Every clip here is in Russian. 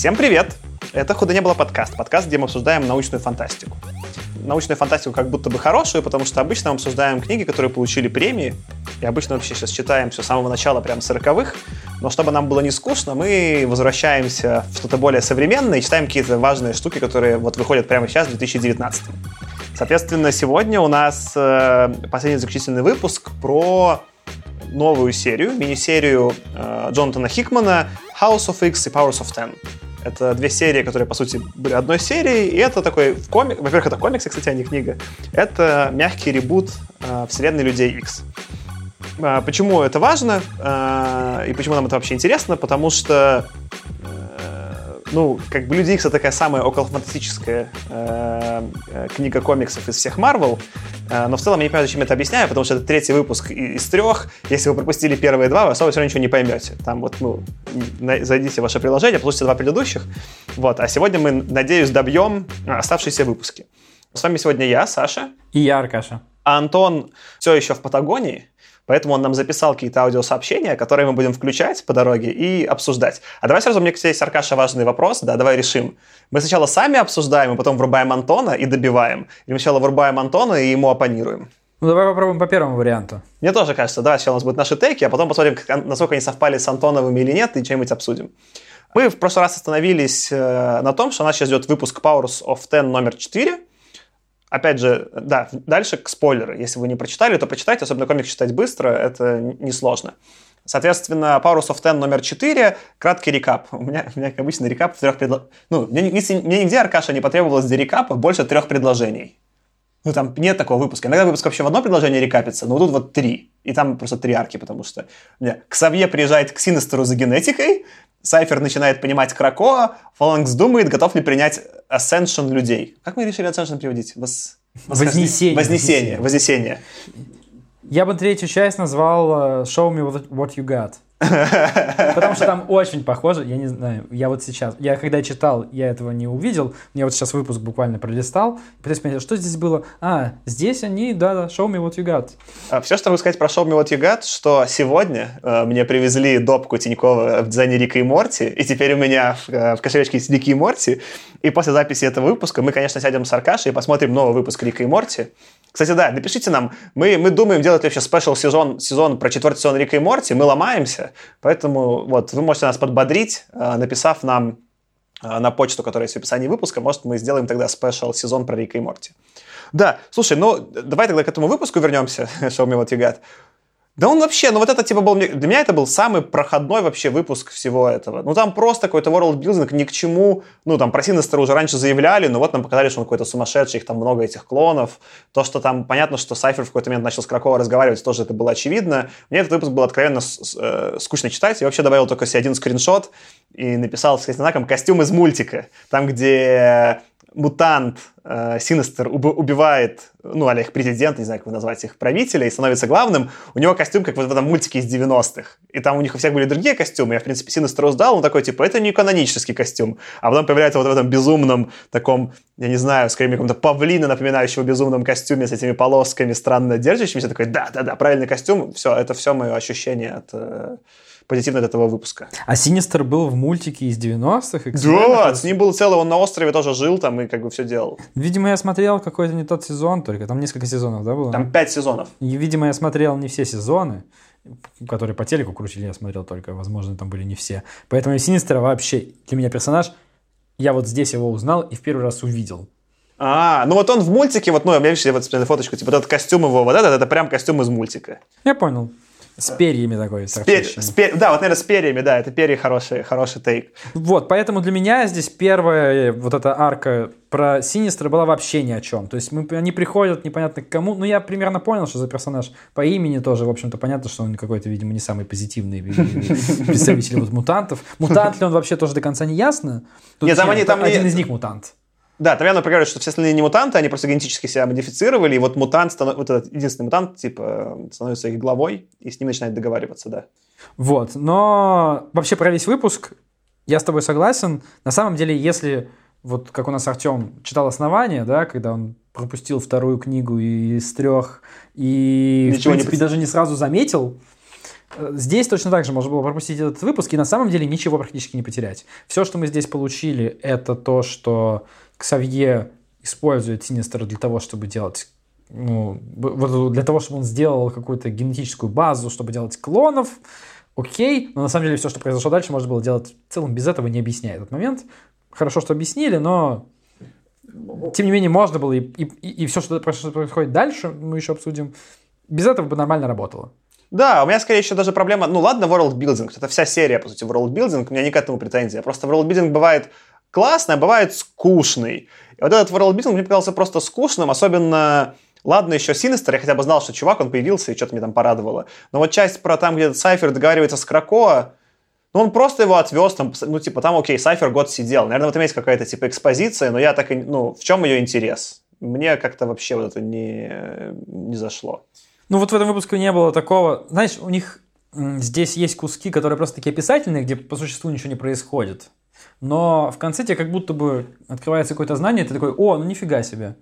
Всем привет! Это «Худо не было» подкаст. Подкаст, где мы обсуждаем научную фантастику. Научную фантастику как будто бы хорошую, потому что обычно мы обсуждаем книги, которые получили премии. И обычно вообще сейчас читаем все с самого начала, прям сороковых. Но чтобы нам было не скучно, мы возвращаемся в что-то более современное и читаем какие-то важные штуки, которые вот выходят прямо сейчас, в 2019. Соответственно, сегодня у нас э, последний заключительный выпуск про новую серию, мини-серию э, Джонатана Хикмана House of X и Powers of Ten. Это две серии, которые, по сути, были одной серией, и это такой комик... Во-первых, это комиксы, кстати, а не книга. Это мягкий ребут э, вселенной Людей X. Э, почему это важно э, и почему нам это вообще интересно? Потому что ну, как бы Люди Икс это такая самая околофантастическая э, э, книга комиксов из всех Марвел, э, но в целом я не понимаю, зачем я это объясняю, потому что это третий выпуск из трех. Если вы пропустили первые два, вы особо все равно ничего не поймете. Там вот, ну, зайдите в ваше приложение, послушайте два предыдущих. Вот, а сегодня мы, надеюсь, добьем оставшиеся выпуски. С вами сегодня я, Саша. И я, Аркаша. А Антон все еще в Патагонии. Поэтому он нам записал какие-то аудиосообщения, которые мы будем включать по дороге и обсуждать. А давай сразу, мне, кстати, есть, Аркаша, важный вопрос. Да, давай решим. Мы сначала сами обсуждаем, и потом врубаем Антона и добиваем. Или мы сначала врубаем Антона и ему оппонируем? Ну, давай попробуем по первому варианту. Мне тоже кажется, давай сначала у нас будут наши теки, а потом посмотрим, насколько они совпали с Антоновыми или нет, и чем-нибудь обсудим. Мы в прошлый раз остановились э, на том, что у нас сейчас идет выпуск Powers of Ten номер 4, Опять же, да, дальше к спойлеру. Если вы не прочитали, то прочитайте, особенно комикс читать быстро, это несложно. Соответственно, Powers of Ten номер 4, краткий рекап. У меня, у меня как обычно, рекап в трех предложениях. Ну, мне, мне нигде, Аркаша, не потребовалось для рекапа больше трех предложений. Ну, там нет такого выпуска. Иногда выпуск вообще в одно предложение рекапится, но тут вот три. И там просто три арки, потому что не, Ксавье приезжает к Синестеру за генетикой, Сайфер начинает понимать Кракоа, Фаланкс думает, готов ли принять Ascension людей. Как мы решили Ascension переводить? Вос... Вознесение. Вознесение. Вознесение. Я бы третью часть назвал э, Show me what you got. Потому что там очень похоже, я не знаю, я вот сейчас, я когда читал, я этого не увидел, я вот сейчас выпуск буквально пролистал, пытаюсь понять, что здесь было. А, здесь они, да, да, show me what you got. А, Все, что могу сказать про show me what you got, что сегодня э, мне привезли допку Тинькова в дизайне Рика и Морти, и теперь у меня в, э, в кошелечке есть Рика и Морти, и после записи этого выпуска мы, конечно, сядем с Аркашей и посмотрим новый выпуск Рика и Морти. Кстати, да, напишите нам. Мы, мы думаем делать вообще special сезон, сезон про четвертый сезон Рика и Морти. Мы ломаемся. Поэтому вот вы можете нас подбодрить, э, написав нам э, на почту, которая есть в описании выпуска. Может, мы сделаем тогда special сезон про Рика и Морти. Да, слушай, ну давай тогда к этому выпуску вернемся. Show me what you got. Да он вообще, ну вот это типа был, для меня это был самый проходной вообще выпуск всего этого. Ну там просто какой-то world ни к чему, ну там про Синестера уже раньше заявляли, но вот нам показали, что он какой-то сумасшедший, их там много этих клонов. То, что там понятно, что Сайфер в какой-то момент начал с Кракова разговаривать, тоже это было очевидно. Мне этот выпуск был откровенно э, скучно читать. Я вообще добавил только себе один скриншот и написал с знаком костюм из мультика. Там, где мутант э, Синестер убивает, ну, а их президент, не знаю, как назвать их, правителя, и становится главным, у него костюм, как вот в этом мультике из 90-х. И там у них у всех были другие костюмы. Я, в принципе, Синестеру сдал, он такой, типа, это не канонический костюм. А потом появляется вот в этом безумном таком, я не знаю, скорее каком-то павлина, напоминающего безумном костюме с этими полосками странно держащимися. Такой, да-да-да, правильный костюм. Все, это все мое ощущение от... Э, позитивно от этого выпуска. А Синистер был в мультике из 90-х? Да, с ним был целый, он на острове тоже жил там и как бы все делал. Видимо, я смотрел какой-то не тот сезон только, там несколько сезонов, да, было? Там пять сезонов. И, видимо, я смотрел не все сезоны, которые по телеку крутили, я смотрел только, возможно, там были не все. Поэтому Синистера вообще для меня персонаж, я вот здесь его узнал и в первый раз увидел. А, ну вот он в мультике, вот, ну, я видишь, я вот фоточку, типа, вот этот костюм его, вот этот, это прям костюм из мультика. Я понял. С перьями такой. С пер... с пер... Да, вот, наверное, с перьями, да, это перья хороший, хороший тейк. Вот, поэтому для меня здесь первая вот эта арка про Синистра была вообще ни о чем. То есть мы, они приходят непонятно к кому. Ну, я примерно понял, что за персонаж по имени тоже, в общем-то, понятно, что он какой-то, видимо, не самый позитивный представитель вот мутантов. Мутант ли он вообще тоже до конца не ясно? Нет, там они... Там один из них мутант. Да, там явно проговаривают, что все остальные не мутанты, они просто генетически себя модифицировали, и вот мутант, станов... вот этот единственный мутант, типа, становится их главой, и с ним начинает договариваться, да. Вот, но вообще про весь выпуск я с тобой согласен. На самом деле, если вот как у нас Артем читал основания, да, когда он пропустил вторую книгу из трех и, Ничего в принципе, не даже не сразу заметил, э, Здесь точно так же можно было пропустить этот выпуск и на самом деле ничего практически не потерять. Все, что мы здесь получили, это то, что Ксавье использует Синистер для того, чтобы делать ну, для того, чтобы он сделал какую-то генетическую базу, чтобы делать клонов, окей, но на самом деле все, что произошло дальше, можно было делать в целом без этого, не объясняя этот момент. Хорошо, что объяснили, но тем не менее можно было, и, и, и все, что происходит дальше, мы еще обсудим, без этого бы нормально работало. Да, у меня скорее еще даже проблема, ну ладно, world building, это вся серия, по сути, world building, у меня не к этому претензия, просто world building бывает классный, а бывает скучный. И вот этот world building мне показался просто скучным, особенно Ладно, еще Синистер, я хотя бы знал, что чувак, он появился, и что-то меня там порадовало. Но вот часть про там, где Сайфер договаривается с Кракоа, ну, он просто его отвез, там, ну, типа, там, окей, Сайфер год сидел. Наверное, в этом есть какая-то, типа, экспозиция, но я так и, ну, в чем ее интерес? Мне как-то вообще вот это не, не зашло. Ну, вот в этом выпуске не было такого... Знаешь, у них здесь есть куски, которые просто такие описательные, где по существу ничего не происходит. Но в конце тебе как будто бы открывается какое-то знание, и ты такой, о, ну нифига себе.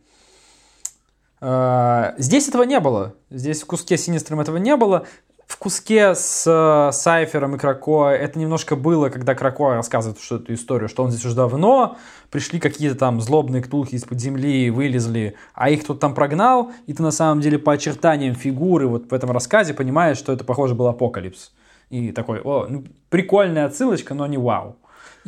А, здесь этого не было. Здесь в куске с Синистром этого не было. В куске с э, Сайфером и Крако это немножко было, когда Крако рассказывает что эту историю, что он здесь уже давно, пришли какие-то там злобные ктулхи из-под земли, вылезли, а их кто-то там прогнал, и ты на самом деле по очертаниям фигуры вот в этом рассказе понимаешь, что это, похоже, был апокалипс. И такой, о, ну, прикольная отсылочка, но не вау.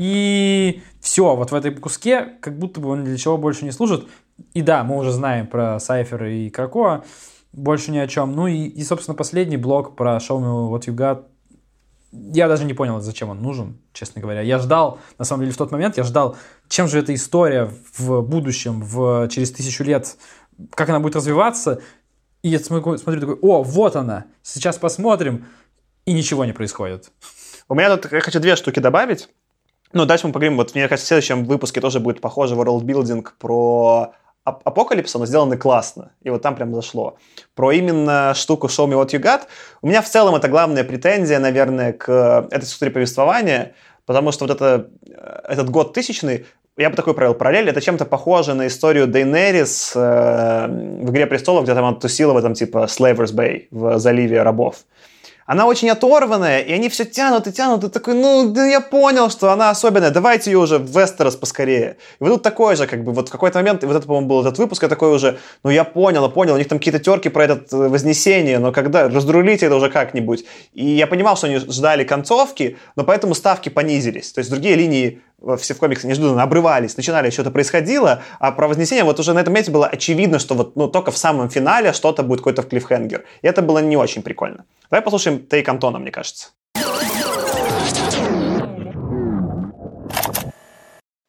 И все, вот в этой куске, как будто бы он для чего больше не служит. И да, мы уже знаем про Сайфера и Кракоа, больше ни о чем. Ну и, и, собственно, последний блок про Show Me What You Got. Я даже не понял, зачем он нужен, честно говоря. Я ждал, на самом деле, в тот момент, я ждал, чем же эта история в будущем, в, через тысячу лет, как она будет развиваться. И я смотрю, смотрю такой, о, вот она, сейчас посмотрим, и ничего не происходит. У меня тут, я хочу две штуки добавить. Ну, дальше мы поговорим, вот мне кажется, в следующем выпуске тоже будет похоже world про Апокалипса, но сделаны классно. И вот там прям зашло. Про именно штуку Show Me What You Got. У меня в целом это главная претензия, наверное, к этой структуре повествования, потому что вот это, э, этот год тысячный, я бы такой провел параллель, это чем-то похоже на историю Дейнерис э, в «Игре престолов», где там она тусила в этом типа Slavers Bay, в заливе рабов она очень оторванная, и они все тянут и тянут, и такой, ну, да я понял, что она особенная, давайте ее уже в Вестерос поскорее. И вот тут такое же, как бы, вот в какой-то момент, и вот это, по-моему, был этот выпуск, я такой уже, ну, я понял, понял, у них там какие-то терки про это э, Вознесение, но когда, раздрулите это уже как-нибудь. И я понимал, что они ждали концовки, но поэтому ставки понизились. То есть другие линии все в комиксе неожиданно обрывались, начинали, что-то происходило, а про Вознесение вот уже на этом месте было очевидно, что вот ну, только в самом финале что-то будет какой-то в клиффхенгер. И это было не очень прикольно. Давай послушаем Тейк Антона, мне кажется.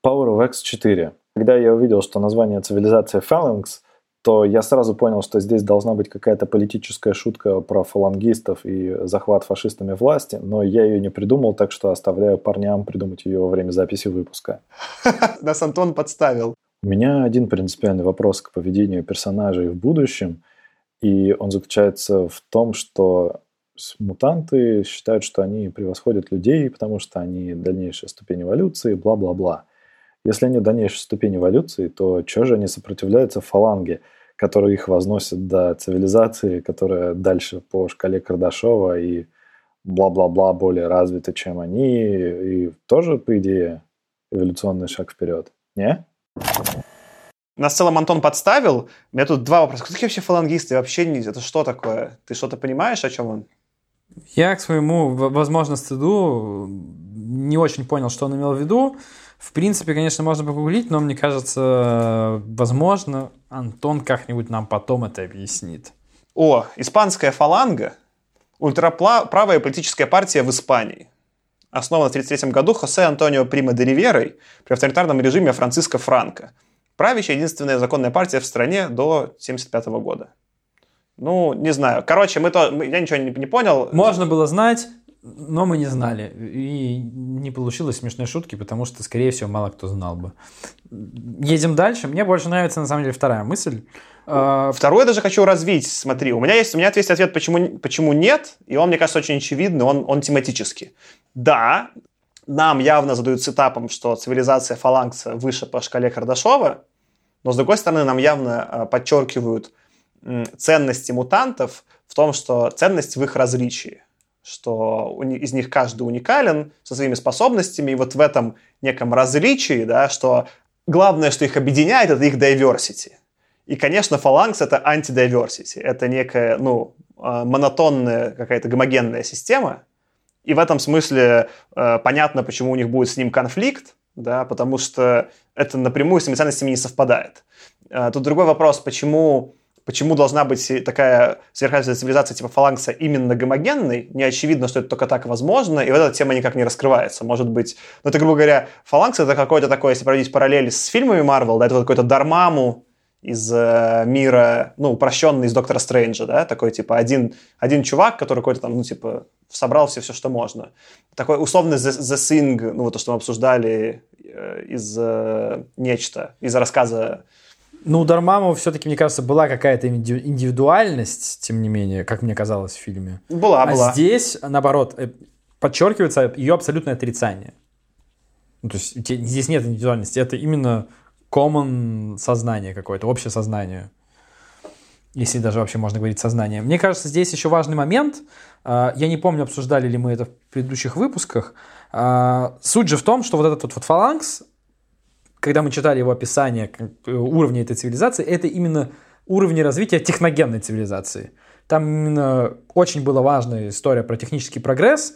Power of X4. Когда я увидел, что название цивилизация Phalanx – то я сразу понял, что здесь должна быть какая-то политическая шутка про фалангистов и захват фашистами власти, но я ее не придумал, так что оставляю парням придумать ее во время записи выпуска. Нас Антон подставил. У меня один принципиальный вопрос к поведению персонажей в будущем, и он заключается в том, что мутанты считают, что они превосходят людей, потому что они дальнейшая ступень эволюции, бла-бла-бла. Если они в дальнейшей ступени эволюции, то чего же они сопротивляются фаланге, которая их возносит до цивилизации, которая дальше по шкале Кардашова и бла-бла-бла более развита, чем они, и тоже, по идее, эволюционный шаг вперед. Не? Нас в целом Антон подставил. У меня тут два вопроса. Кто такие вообще фалангисты? Вообще не... Это что такое? Ты что-то понимаешь, о чем он? Я к своему, возможно, стыду не очень понял, что он имел в виду. В принципе, конечно, можно погуглить, но мне кажется, возможно, Антон как-нибудь нам потом это объяснит. О, испанская фаланга – ультраправая политическая партия в Испании. Основана в 1933 году Хосе Антонио Прима де Риверой при авторитарном режиме Франциско Франко. Правящая единственная законная партия в стране до 1975 года. Ну, не знаю. Короче, мы то, я ничего не, не понял. Можно было знать, но мы не знали. И не получилось смешной шутки, потому что, скорее всего, мало кто знал бы. Едем дальше. Мне больше нравится, на самом деле, вторая мысль. А, Второй даже хочу развить. Смотри, у меня есть, у меня есть ответ, почему, почему нет, и он, мне кажется, очень очевидный, он, он тематический. Да, нам явно задают цитапом, что цивилизация фалангса выше по шкале Кардашова, но, с другой стороны, нам явно а, подчеркивают ценности мутантов в том, что ценность в их различии что из них каждый уникален со своими способностями, и вот в этом неком различии, да, что главное, что их объединяет, это их diversity. И, конечно, фаланкс — это anti-diversity, это некая, ну, а, монотонная какая-то гомогенная система, и в этом смысле э, понятно, почему у них будет с ним конфликт, да, потому что это напрямую с эмоциональностями не совпадает. Э, тут другой вопрос, почему Почему должна быть такая сверхразвитая цивилизация типа фалангса именно гомогенной? Не очевидно, что это только так возможно, и вот эта тема никак не раскрывается. Может быть, ну это, грубо говоря, фаланкс это какой-то такой, если проводить параллели с фильмами Марвел, да, это вот какой-то Дармаму из э, мира, ну, упрощенный из Доктора Стрэнджа, да, такой, типа, один, один чувак, который какой-то там, ну, типа, собрал все, все, что можно. Такой условный The, The Thing, ну, вот то, что мы обсуждали э, из э, «Нечто», из рассказа ну, у Дармамова все-таки, мне кажется, была какая-то индивидуальность, тем не менее, как мне казалось в фильме. Была, а была. здесь, наоборот, э, подчеркивается ее абсолютное отрицание. Ну, то есть здесь нет индивидуальности, это именно common сознание какое-то, общее сознание. Если даже вообще можно говорить сознание. Мне кажется, здесь еще важный момент. А, я не помню, обсуждали ли мы это в предыдущих выпусках. А, суть же в том, что вот этот вот фаланкс, когда мы читали его описание э, уровня этой цивилизации, это именно уровни развития техногенной цивилизации. Там именно очень была важная история про технический прогресс.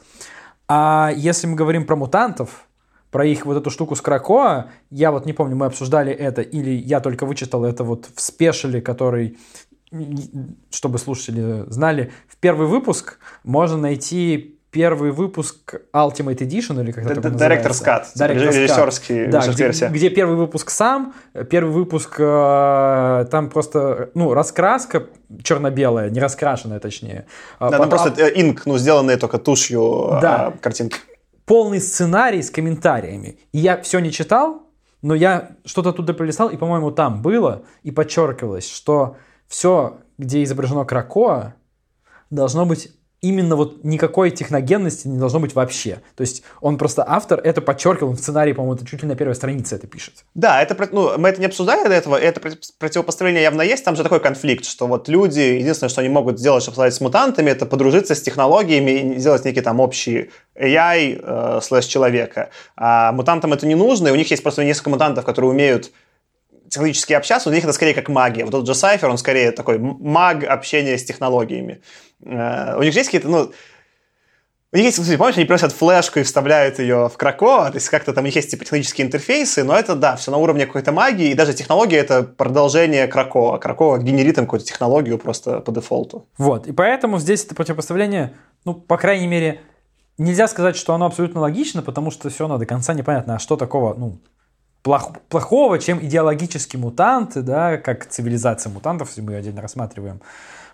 А если мы говорим про мутантов, про их вот эту штуку с Кракоа, я вот не помню, мы обсуждали это, или я только вычитал это вот в спешиле, который, чтобы слушатели знали, в первый выпуск можно найти первый выпуск Ultimate Edition, или как это Director's Cut, типа режиссерский да, где, где первый выпуск сам, первый выпуск э, там просто, ну, раскраска черно-белая, не раскрашенная, точнее. А да, Потом, там просто инк, ну, сделанные только тушью а, да. картинки. Полный сценарий с комментариями. И я все не читал, но я что-то туда пролистал, и, по-моему, там было, и подчеркивалось, что все, где изображено Кракоа, должно быть именно вот никакой техногенности не должно быть вообще. То есть он просто автор это подчеркивал в сценарии, по-моему, это чуть ли на первой странице это пишет. Да, это, ну, мы это не обсуждали до этого, это противопоставление явно есть, там же такой конфликт, что вот люди, единственное, что они могут сделать, чтобы создать с мутантами, это подружиться с технологиями и сделать некий там общий AI э, слэш человека. А мутантам это не нужно, и у них есть просто несколько мутантов, которые умеют технологически общаться, у них это скорее как магия. Вот тот же Сайфер, он скорее такой маг общения с технологиями. Э, у них есть какие-то, ну, у них есть, помнишь, они просят флешку и вставляют ее в Крако, то есть как-то там у них есть типа технические интерфейсы, но это, да, все на уровне какой-то магии, и даже технология — это продолжение Крако. Крако генерит им какую-то технологию просто по дефолту. Вот, и поэтому здесь это противопоставление, ну, по крайней мере, нельзя сказать, что оно абсолютно логично, потому что все равно до конца непонятно, а что такого, ну, плох, плохого, чем идеологические мутанты, да, как цивилизация мутантов, если мы отдельно рассматриваем.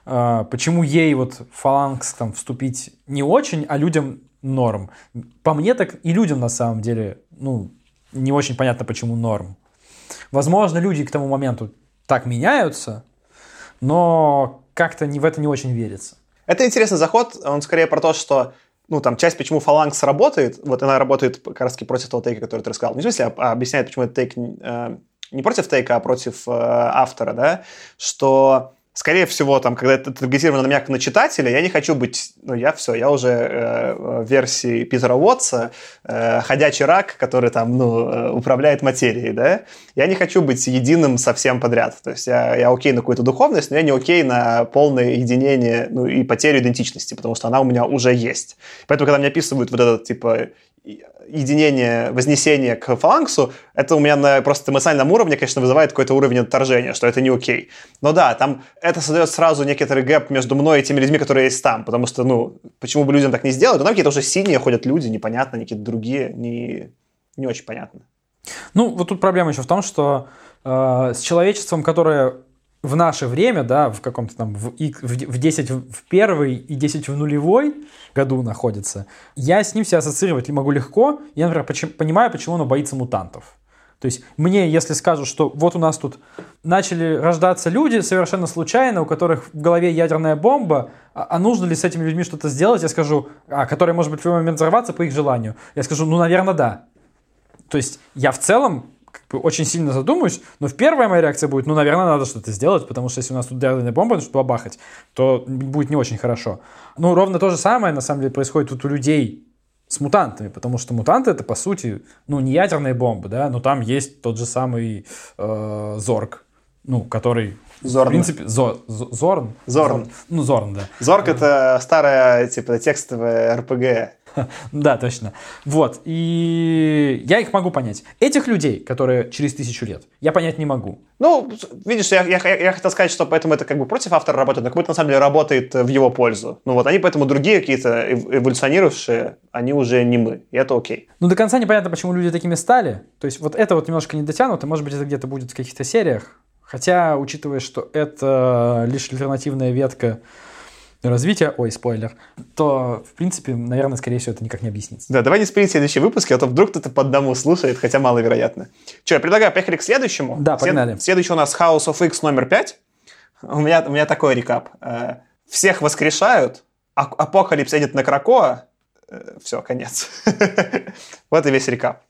А, почему ей вот фаланкс там вступить не очень, а людям норм. По мне так и людям на самом деле, ну, не очень понятно, почему норм. Возможно, люди к тому моменту так меняются, но как-то не в это не очень верится. Это интересный заход, он скорее про то, что ну, там, часть, почему фаланкс работает, вот она работает как раз против того тейка, который ты рассказал. Не в смысле, а объясняет, почему этот тейк э, не против тейка, а против э, автора, да, что скорее всего, там, когда это таргетировано как на читателя, я не хочу быть, ну, я все, я уже э, версии Питера Уотса, э, ходячий рак, который там, ну, э, управляет материей, да, я не хочу быть единым совсем подряд, то есть я, я окей на какую-то духовность, но я не окей на полное единение, ну, и потерю идентичности, потому что она у меня уже есть. Поэтому, когда мне описывают вот этот, типа, единение, вознесение к фаланксу, это у меня на просто эмоциональном уровне, конечно, вызывает какой-то уровень отторжения, что это не окей. Но да, там это создает сразу некоторый гэп между мной и теми людьми, которые есть там, потому что, ну, почему бы людям так не сделать? Ну, там какие-то уже синие ходят люди, непонятно, какие-то другие, не, не очень понятно. Ну, вот тут проблема еще в том, что э, с человечеством, которое в наше время, да, в каком-то там, в, в 10 в первый и 10 в нулевой году находится, я с ним себя ассоциировать могу легко. Я, например, почему, понимаю, почему он боится мутантов. То есть мне, если скажут, что вот у нас тут начали рождаться люди совершенно случайно, у которых в голове ядерная бомба, а, а нужно ли с этими людьми что-то сделать, я скажу, а, который может быть в любой момент взорваться по их желанию. Я скажу, ну, наверное, да. То есть я в целом очень сильно задумаюсь, но в первая моя реакция будет, ну, наверное, надо что-то сделать, потому что если у нас тут ядерная бомба, нужно бабахать, то будет не очень хорошо. Ну, ровно то же самое, на самом деле, происходит тут у людей с мутантами, потому что мутанты это, по сути, ну, не ядерные бомбы, да, но там есть тот же самый э, Зорг, ну, который Зорн. В принципе, Зо, Зорн? Зорн. Зорн. Ну, Зорн, да. Зорг — это старая, типа, текстовая РПГ. Да, точно. Вот. И я их могу понять. Этих людей, которые через тысячу лет, я понять не могу. Ну, видишь, я, я, я хотел сказать, что поэтому это как бы против автора работает, но как будто на самом деле работает в его пользу. Ну вот, они поэтому другие какие-то эволюционировавшие, они уже не мы, и это окей. Ну, до конца непонятно, почему люди такими стали. То есть вот это вот немножко не дотянуто, может быть, это где-то будет в каких-то сериях. Хотя, учитывая, что это лишь альтернативная ветка развития, ой, спойлер, то, в принципе, наверное, скорее всего, это никак не объяснится. Да, давай не спринить следующие выпуски, а то вдруг кто-то по одному слушает, хотя маловероятно. Че, я предлагаю, поехали к следующему. Да, погнали. След... Следующий у нас House of X номер 5. У меня, у меня такой рекап. Э, всех воскрешают, апокалипс едет на Кракоа. Э, Все, конец. Вот и весь рекап.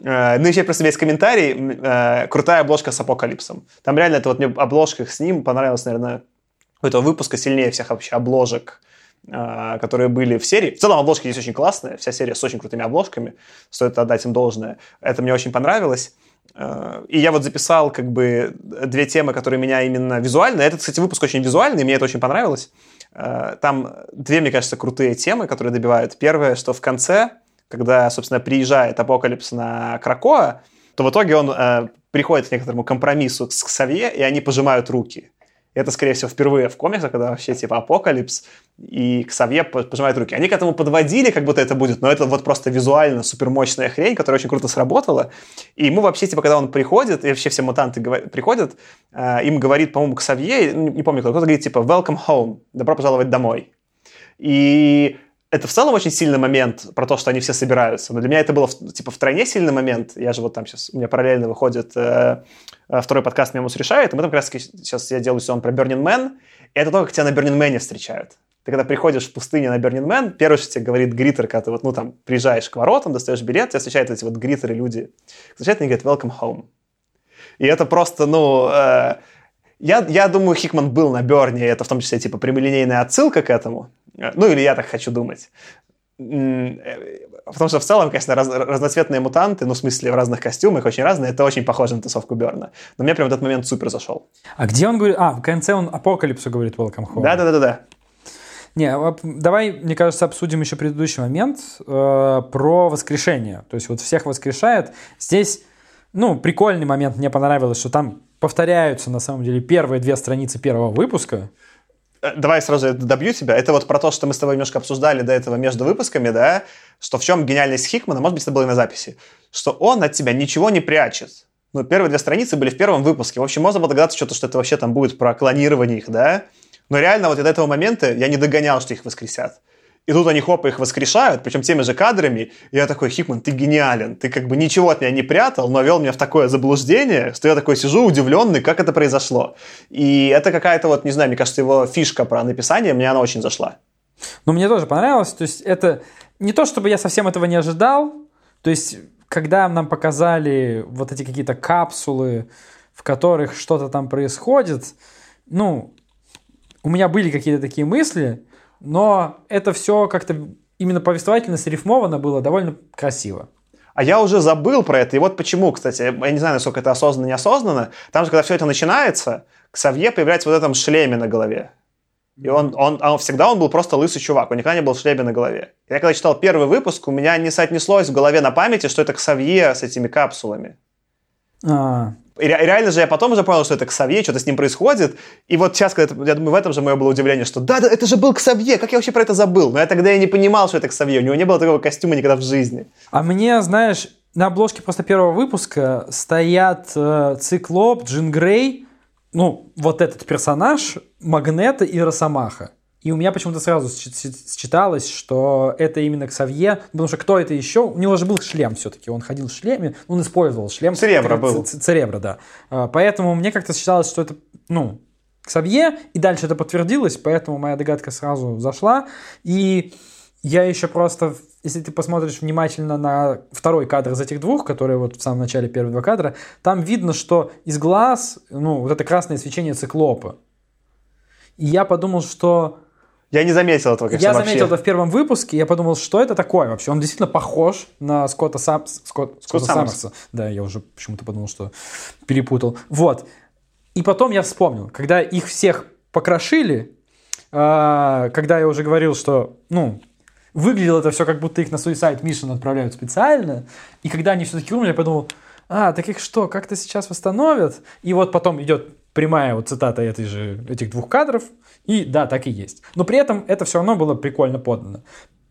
Э, ну, еще просто весь комментарий. Крутая обложка с апокалипсом. Там реально это вот мне обложка с ним понравилась, наверное, этого выпуска сильнее всех вообще обложек, а, которые были в серии. В целом обложки здесь очень классные, вся серия с очень крутыми обложками, стоит отдать им должное. Это мне очень понравилось. А, и я вот записал как бы две темы, которые меня именно визуально... Этот, кстати, выпуск очень визуальный, мне это очень понравилось. А, там две, мне кажется, крутые темы, которые добивают. Первое, что в конце, когда, собственно, приезжает Апокалипс на Кракоа, то в итоге он приходит к некоторому компромиссу с Ксавье, и они пожимают руки. Это, скорее всего, впервые в комиксах, когда вообще типа Апокалипс и Ксавье пожимают руки. Они к этому подводили, как будто это будет, но это вот просто визуально супермощная хрень, которая очень круто сработала. И ему вообще, типа, когда он приходит, и вообще все мутанты приходят, э, им говорит, по-моему, Ксавье, ну, не помню, кто-то говорит, типа, welcome home, добро пожаловать домой. И это в целом очень сильный момент про то, что они все собираются. Но для меня это было типа втройне сильный момент. Я же вот там сейчас, у меня параллельно выходит э, э второй подкаст «Мемус решает», и мы там как раз сейчас я делаю сезон про Burning Man, и это то, как тебя на Burning Man встречают. Ты когда приходишь в пустыню на Burning Man, первое, что тебе говорит гритер, когда ты вот, ну, там, приезжаешь к воротам, достаешь билет, тебя встречают эти вот гритеры люди. Встречают, они говорят «Welcome home». И это просто, ну, э, я, я думаю, Хикман был на Берне, это в том числе, типа, прямолинейная отсылка к этому. Ну, или я так хочу думать. Э, потому что в целом, конечно, раз, разноцветные мутанты, ну, в смысле, в разных костюмах, очень разные, это очень похоже на тусовку Берна. Но мне прям в этот момент супер зашел. А где он говорит? А, в конце он Апокалипсу говорит Welcome Home. Да-да-да-да. Не, а, давай, мне кажется, обсудим еще предыдущий момент э, про воскрешение. То есть вот всех воскрешает. Здесь, ну, прикольный момент мне понравилось, что там повторяются, на самом деле, первые две страницы первого выпуска. Э, давай сразу добью тебя. Это вот про то, что мы с тобой немножко обсуждали до этого между выпусками, да, что в чем гениальность Хикмана, может быть, это было и на записи, что он от тебя ничего не прячет. Ну, первые две страницы были в первом выпуске. В общем, можно было догадаться что-то, что это вообще там будет про клонирование их, да. Но реально вот до этого момента я не догонял, что их воскресят. И тут они хоп, их воскрешают, причем теми же кадрами. И я такой, Хикман, ты гениален. Ты как бы ничего от меня не прятал, но вел меня в такое заблуждение, что я такой сижу удивленный, как это произошло. И это какая-то вот, не знаю, мне кажется, его фишка про написание, мне она очень зашла. Ну, мне тоже понравилось. То есть это не то, чтобы я совсем этого не ожидал. То есть, когда нам показали вот эти какие-то капсулы, в которых что-то там происходит, ну, у меня были какие-то такие мысли, но это все как-то именно повествовательно срифмовано было довольно красиво. А я уже забыл про это. И вот почему, кстати, я не знаю, насколько это осознанно, неосознанно. Там же, когда все это начинается, Ксавье появляется в вот этом шлеме на голове. И он, он, он всегда он был просто лысый чувак, он никогда не был шлеме на голове. Я когда читал первый выпуск, у меня не соотнеслось в голове на памяти, что это Ксавье с этими капсулами. А, и реально же я потом уже понял, что это Ксавье, что-то с ним происходит. И вот сейчас, когда, я думаю, в этом же мое было удивление, что да, да, это же был Ксавье, как я вообще про это забыл? Но я тогда и не понимал, что это Ксавье, у него не было такого костюма никогда в жизни. А мне, знаешь, на обложке просто первого выпуска стоят э, Циклоп, Джин Грей, ну, вот этот персонаж Магнета и Росомаха. И у меня почему-то сразу считалось, что это именно Ксавье, потому что кто это еще? У него же был шлем все-таки, он ходил в шлеме, он использовал шлем. Церебро был. Церебро, да. А, поэтому мне как-то считалось, что это, ну, Ксавье, и дальше это подтвердилось, поэтому моя догадка сразу зашла. И я еще просто, если ты посмотришь внимательно на второй кадр из этих двух, которые вот в самом начале первые два кадра, там видно, что из глаз, ну, вот это красное свечение циклопа. И я подумал, что я не заметил этого, как Я заметил это в первом выпуске, я подумал, что это такое вообще. Он действительно похож на Скотта, Сам... Скотт... Скотта Саммерса. Да, я уже почему-то подумал, что перепутал. Вот. И потом я вспомнил, когда их всех покрошили, э, когда я уже говорил, что, ну, выглядело это все, как будто их на Suicide Mission отправляют специально, и когда они все-таки умерли, я подумал, а, так их что, как-то сейчас восстановят? И вот потом идет прямая вот цитата этой же, этих двух кадров, и да, так и есть. Но при этом это все равно было прикольно подано.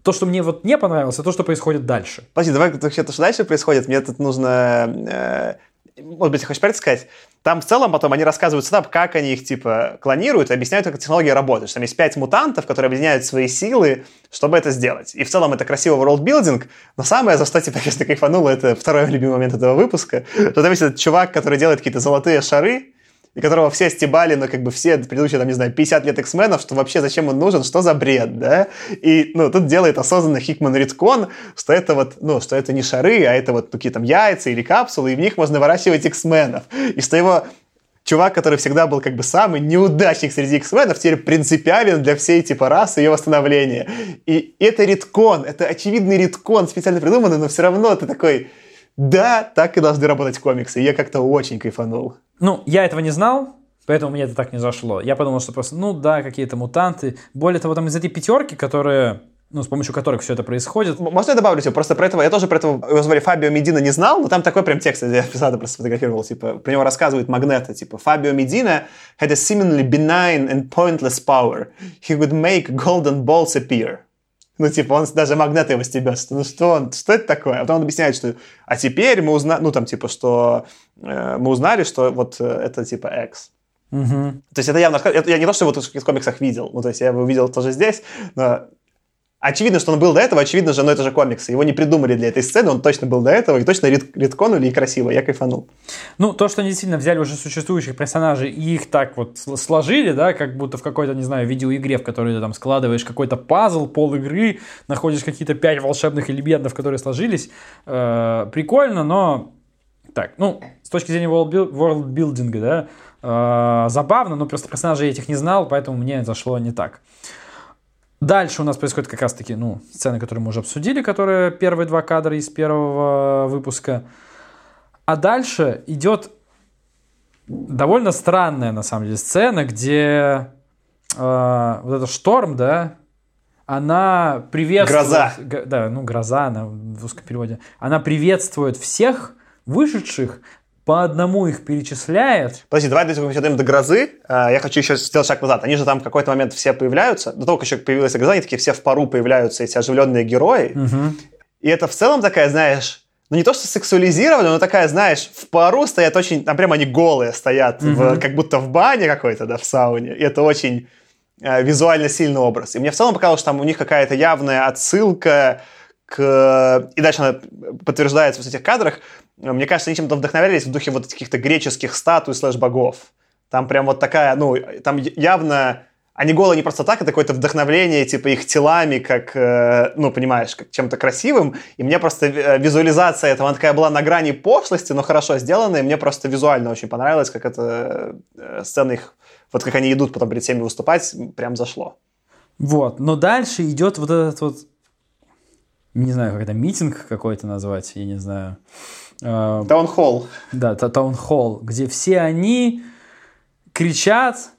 То, что мне вот не понравилось, это то, что происходит дальше. Подожди, давай вообще то, что дальше происходит, мне тут нужно... Э, может быть, хочешь сказать? Там в целом потом они рассказывают сетап, как они их типа клонируют, объясняют, как технология работает. Что там есть пять мутантов, которые объединяют свои силы, чтобы это сделать. И в целом это красивый world-билдинг, но самое, за что тебя, конечно, кайфануло, это второй любимый момент этого выпуска, что там есть этот чувак, который делает какие-то золотые шары, и которого все стебали, но как бы все предыдущие, там, не знаю, 50 лет X-менов, что вообще зачем он нужен, что за бред, да? И, ну, тут делает осознанно Хикман Риткон, что это вот, ну, что это не шары, а это вот такие там яйца или капсулы, и в них можно выращивать X-менов. И что его чувак, который всегда был как бы самый неудачник среди X-менов, теперь принципиален для всей типа расы ее восстановления. И это риткон, это очевидный риткон, специально придуманный, но все равно ты такой, да, так и должны работать комиксы. И я как-то очень кайфанул. Ну, я этого не знал, поэтому мне это так не зашло. Я подумал, что просто, ну да, какие-то мутанты. Более того, там из этой пятерки, которые ну, с помощью которых все это происходит. Можно я добавлю тебе? Просто про этого, я тоже про этого, его звали Фабио Медина, не знал, но там такой прям текст, я писал, просто фотографировал, типа, про него рассказывает Магнета, типа, Фабио Медина had a seemingly benign and pointless power. He would make golden balls appear. Ну, типа, он даже магнет его стебется. Ну, что он, что это такое? А потом он объясняет, что... А теперь мы узнали, ну, там, типа, что э, мы узнали, что вот э, это, типа, X. Угу. То есть это явно... Это, я не то, что вот в комиксах видел. Ну, то есть я его видел тоже здесь, но Очевидно, что он был до этого, очевидно же, но это же комиксы. Его не придумали для этой сцены, он точно был до этого, и точно рит ритконули, и красиво, я кайфанул. Ну, то, что они действительно взяли уже существующих персонажей и их так вот сложили, да, как будто в какой-то, не знаю, видеоигре, в которой ты там складываешь какой-то пазл, пол игры, находишь какие-то пять волшебных элементов, которые сложились. Э, прикольно, но так, ну, с точки зрения world да, э, забавно, но просто персонажей этих не знал, поэтому мне зашло не так. Дальше у нас происходит как раз-таки, ну, сцены, которые мы уже обсудили, которые первые два кадра из первого выпуска. А дальше идет довольно странная, на самом деле, сцена, где э, вот этот шторм, да, она приветствует... Гроза. Да, ну, гроза она в русском переводе. Она приветствует всех вышедших по одному их перечисляет. Подожди, давай мы дойдем до грозы. А, я хочу еще сделать шаг назад. Они же там в какой-то момент все появляются. До того, как еще появилась гроза, они такие все в пару появляются, эти оживленные герои. Угу. И это в целом такая, знаешь, ну не то что сексуализированная, но такая, знаешь, в пару стоят очень, там прямо они голые стоят, угу. в, как будто в бане какой-то, да, в сауне. И это очень э, визуально сильный образ. И мне в целом показалось, что там у них какая-то явная отсылка к... И дальше она подтверждается в этих кадрах. Мне кажется, они чем-то вдохновлялись в духе вот каких-то греческих статуй слэш-богов. Там прям вот такая, ну, там явно... Они голые не просто так, это какое-то вдохновление, типа, их телами, как, э, ну, понимаешь, как чем-то красивым. И мне просто э, визуализация этого, она такая была на грани пошлости, но хорошо сделанная. И мне просто визуально очень понравилось, как эта э, сцена их, вот как они идут потом перед всеми выступать, прям зашло. Вот, но дальше идет вот этот вот не знаю, как это, митинг какой-то назвать, я не знаю. А, таунхолл. Да, таунхолл, где все они кричат,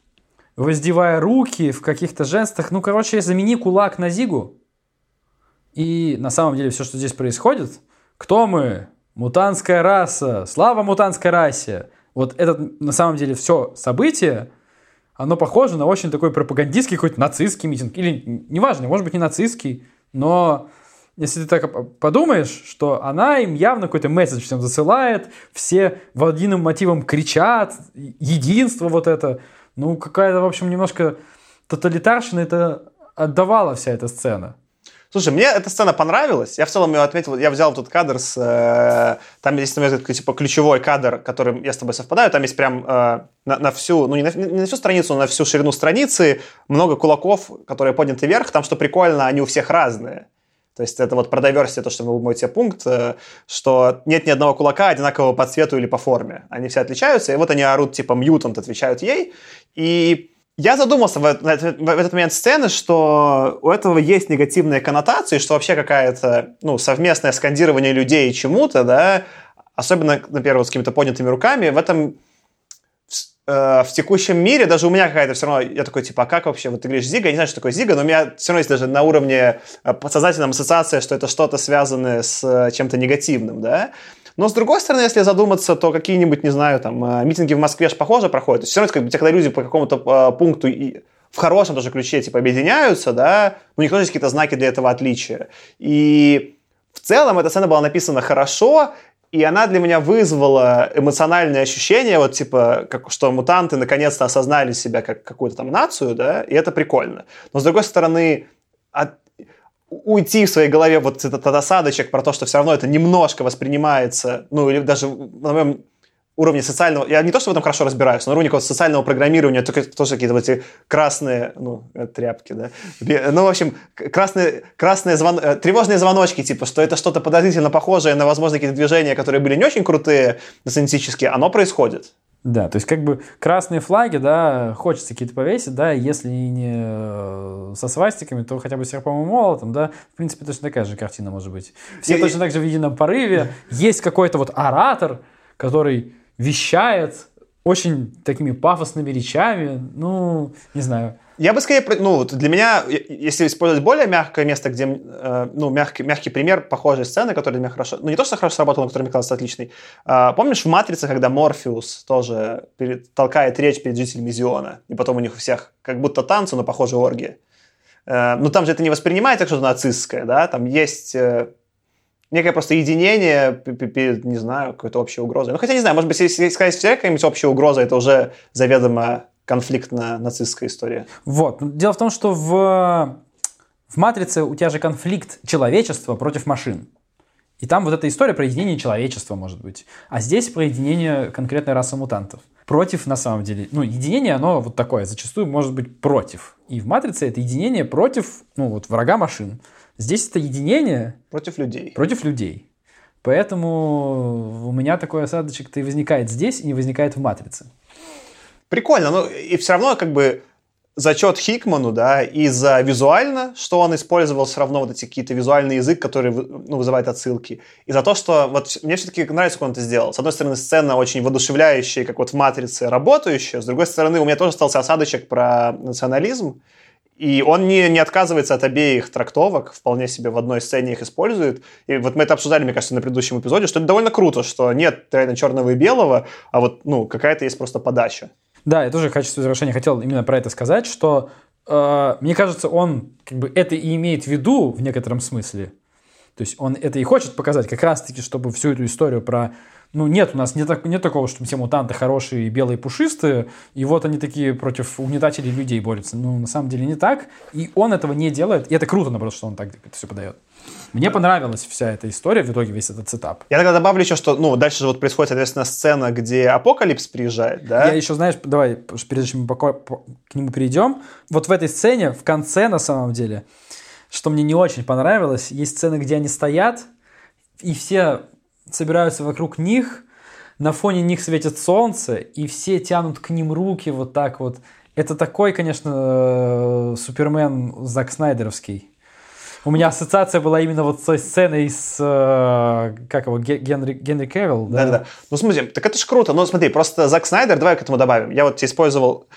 воздевая руки в каких-то жестах. Ну, короче, замени кулак на зигу. И на самом деле все, что здесь происходит, кто мы? Мутантская раса. Слава мутантской расе. Вот это на самом деле все событие, оно похоже на очень такой пропагандистский какой-то нацистский митинг. Или неважно, может быть не нацистский, но если ты так подумаешь, что она им явно какой-то месседж всем засылает, все единым мотивом кричат, единство вот это. Ну, какая-то, в общем, немножко тоталитарщина это отдавала вся эта сцена. Слушай, мне эта сцена понравилась. Я в целом ее отметил. Я взял тут кадр с... Э, там есть, на мой типа, ключевой кадр, которым я с тобой совпадаю. Там есть прям э, на, на всю... Ну, не на, не на всю страницу, но на всю ширину страницы много кулаков, которые подняты вверх. Там, что прикольно, они у всех разные. То есть это вот про diversity, то, что был мой тебе пункт, э, что нет ни одного кулака одинакового по цвету или по форме. Они все отличаются, и вот они орут типа «мьютант», отвечают ей. И я задумался в, этот, момент сцены, что у этого есть негативные коннотации, что вообще какая-то ну, совместное скандирование людей чему-то, да, особенно, например, вот с какими-то поднятыми руками, в этом э, в текущем мире даже у меня какая-то все равно, я такой, типа, а как вообще, вот ты говоришь Зига, я не знаю, что такое Зига, но у меня все равно есть даже на уровне э, подсознательном ассоциация, что это что-то связанное с э, чем-то негативным, да, но, с другой стороны, если задуматься, то какие-нибудь, не знаю, там, митинги в Москве же похоже проходят. Все равно, как бы, когда люди по какому-то пункту и в хорошем тоже ключе, типа, объединяются, да, у них тоже есть какие-то знаки для этого отличия. И в целом эта сцена была написана хорошо, и она для меня вызвала эмоциональное ощущение, вот типа, как, что мутанты наконец-то осознали себя как какую-то там нацию, да, и это прикольно. Но с другой стороны, от, уйти в своей голове вот этот, этот осадочек про то, что все равно это немножко воспринимается, ну, или даже на моем уровне социального... Я не то, что в этом хорошо разбираюсь, но на уровне социального программирования только тоже какие-то вот эти красные, ну, э, тряпки, да? Ну, в общем, красные, красные звон... Э, тревожные звоночки, типа, что это что-то подозрительно похожее на, возможно, какие-то движения, которые были не очень крутые, сценические, оно происходит. Да, то есть как бы красные флаги, да, хочется какие-то повесить, да, если не э, со свастиками, то хотя бы серпом и молотом, да, в принципе, точно такая же картина может быть. Все и, точно так же в едином порыве, есть какой-то вот оратор, который вещает очень такими пафосными речами, ну, не знаю, я бы скорее, ну, для меня, если использовать более мягкое место, где, э, ну, мягкий, мягкий пример похожей сцены, которая для меня хорошо, ну, не то, что хорошо сработала, но которая мне казалась отличной. Э, помнишь в «Матрице», когда Морфеус тоже перед, толкает речь перед жителями Зиона, и потом у них у всех как будто танцы, но похоже оргии. Э, ну, там же это не воспринимается как что-то нацистское, да, там есть... Некое просто единение не знаю, какой-то общей угрозой. Ну, хотя не знаю, может быть, если сказать вся какая-нибудь общая угроза, это уже заведомо конфликтно-нацистская история. Вот. Дело в том, что в, в «Матрице» у тебя же конфликт человечества против машин. И там вот эта история про единение человечества, может быть. А здесь про единение конкретной расы мутантов. Против, на самом деле. Ну, единение, оно вот такое, зачастую может быть против. И в «Матрице» это единение против, ну, вот, врага машин. Здесь это единение... Против людей. Против людей. Поэтому у меня такой осадочек-то и возникает здесь, и не возникает в «Матрице». Прикольно, но и все равно как бы зачет Хикману, да, и за визуально, что он использовал все равно вот эти какие-то визуальный язык, который ну, вызывает отсылки, и за то, что вот мне все-таки нравится, как он это сделал. С одной стороны, сцена очень воодушевляющая, как вот в «Матрице» работающая, с другой стороны, у меня тоже остался осадочек про национализм, и он не, не отказывается от обеих трактовок, вполне себе в одной сцене их использует. И вот мы это обсуждали, мне кажется, на предыдущем эпизоде, что это довольно круто, что нет реально черного и белого, а вот ну, какая-то есть просто подача. Да, я тоже в качестве завершения хотел именно про это сказать, что э, мне кажется, он как бы это и имеет в виду в некотором смысле. То есть он это и хочет показать, как раз-таки, чтобы всю эту историю про ну, нет, у нас нет, нет такого, что все мутанты хорошие, белые, пушистые, и вот они такие против угнетателей людей борются. Ну, на самом деле не так, и он этого не делает, и это круто, наоборот, что он так это все подает. Мне понравилась вся эта история, в итоге весь этот цитап. Я тогда добавлю еще, что, ну, дальше же вот происходит, соответственно, сцена, где Апокалипс приезжает, да? Я еще, знаешь, давай, прежде чем мы к нему перейдем, вот в этой сцене, в конце, на самом деле, что мне не очень понравилось, есть сцена, где они стоят, и все собираются вокруг них, на фоне них светит солнце, и все тянут к ним руки вот так вот. Это такой, конечно, э, Супермен Зак Снайдеровский. У меня ассоциация была именно вот с той сценой с, э, как его, Генри, Генри Кевилл. Да, да, да. Ну, смотри, так это ж круто. Ну, смотри, просто Зак Снайдер, давай к этому добавим. Я вот использовал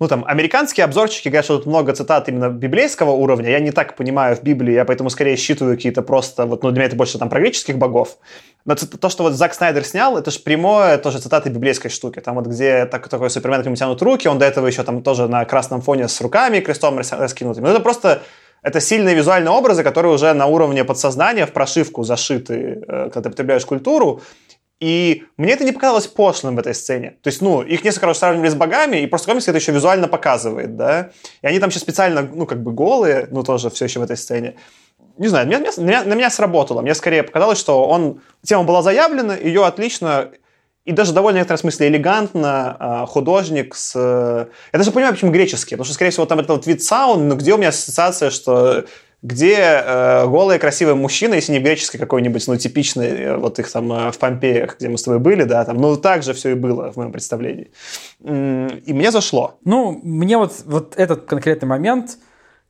ну, там, американские обзорчики говорят, что тут много цитат именно библейского уровня. Я не так понимаю в Библии, я поэтому скорее считываю какие-то просто, вот, ну, для меня это больше там про греческих богов. Но то, что вот Зак Снайдер снял, это же прямое тоже цитаты библейской штуки. Там вот где так, такой Супермен к нему тянут руки, он до этого еще там тоже на красном фоне с руками крестом раскинутыми. Ну, это просто Это сильные визуальные образы, которые уже на уровне подсознания в прошивку зашиты, э, когда ты потребляешь культуру. И мне это не показалось пошлым в этой сцене. То есть, ну, их несколько раз сравнивали с богами, и просто комикс это еще визуально показывает, да. И они там сейчас специально, ну, как бы голые, ну, тоже все еще в этой сцене. Не знаю, меня, меня, на меня сработало. Мне скорее показалось, что он, тема была заявлена, ее отлично и даже довольно в некотором смысле элегантно а, художник с... Я даже понимаю, почему греческий, потому что, скорее всего, там этот вид саун, но где у меня ассоциация, что где э, голые красивые мужчины, если не греческий какой-нибудь, ну, типичный, э, вот их там э, в Помпеях, где мы с тобой были, да, там, ну, так же все и было в моем представлении. И мне зашло. Ну, мне вот, вот этот конкретный момент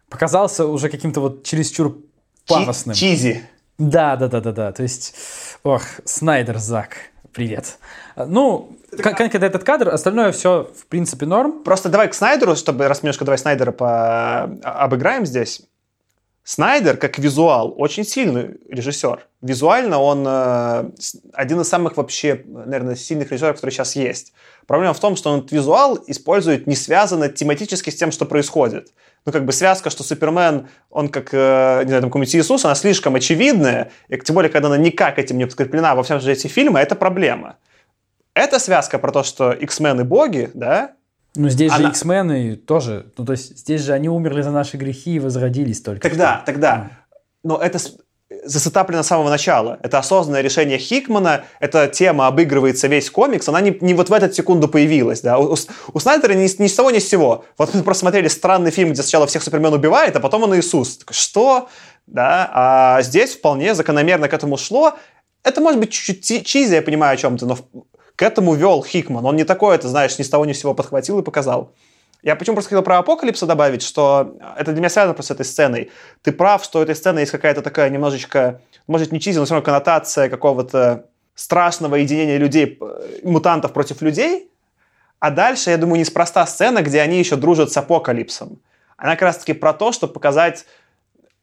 показался уже каким-то вот чересчур пафосным. Чизи. Да, да, да, да, да. То есть, ох, Снайдер Зак, привет. Ну, конкретно этот кадр, остальное все, в принципе, норм. Просто давай к Снайдеру, чтобы раз немножко давай Снайдера по... обыграем здесь. Снайдер, как визуал, очень сильный режиссер. Визуально он э, один из самых вообще, наверное, сильных режиссеров, которые сейчас есть. Проблема в том, что он этот визуал использует не связанно тематически с тем, что происходит. Ну, как бы связка, что Супермен, он как, э, не знаю, там, какой-нибудь Иисус, она слишком очевидная, и тем более, когда она никак этим не подкреплена во всем же эти фильмы, это проблема. Эта связка про то, что X-Men и боги, да, ну, здесь Она... же X-мены тоже. Ну, то есть здесь же они умерли за наши грехи и возродились только. Тогда, что. тогда. Но это засетаплено с самого начала. Это осознанное решение Хикмана, эта тема обыгрывается весь комикс, она не, не вот в эту секунду появилась. Да? У, у Снайдера ни, ни с того ни с сего. Вот мы просто смотрели странный фильм, где сначала всех Супермен убивает, а потом он Иисус. Такой, что? Да? А здесь вполне закономерно к этому шло. Это может быть чуть-чуть чизи, я понимаю о чем-то, но к этому вел Хикман. Он не такой, это, знаешь, ни с того ни с сего подхватил и показал. Я почему просто хотел про Апокалипса добавить, что это для меня связано просто с этой сценой. Ты прав, что у этой сцены есть какая-то такая немножечко, может, не чизи, но все равно коннотация какого-то страшного единения людей, э, мутантов против людей. А дальше, я думаю, неспроста сцена, где они еще дружат с Апокалипсом. Она как раз-таки про то, чтобы показать,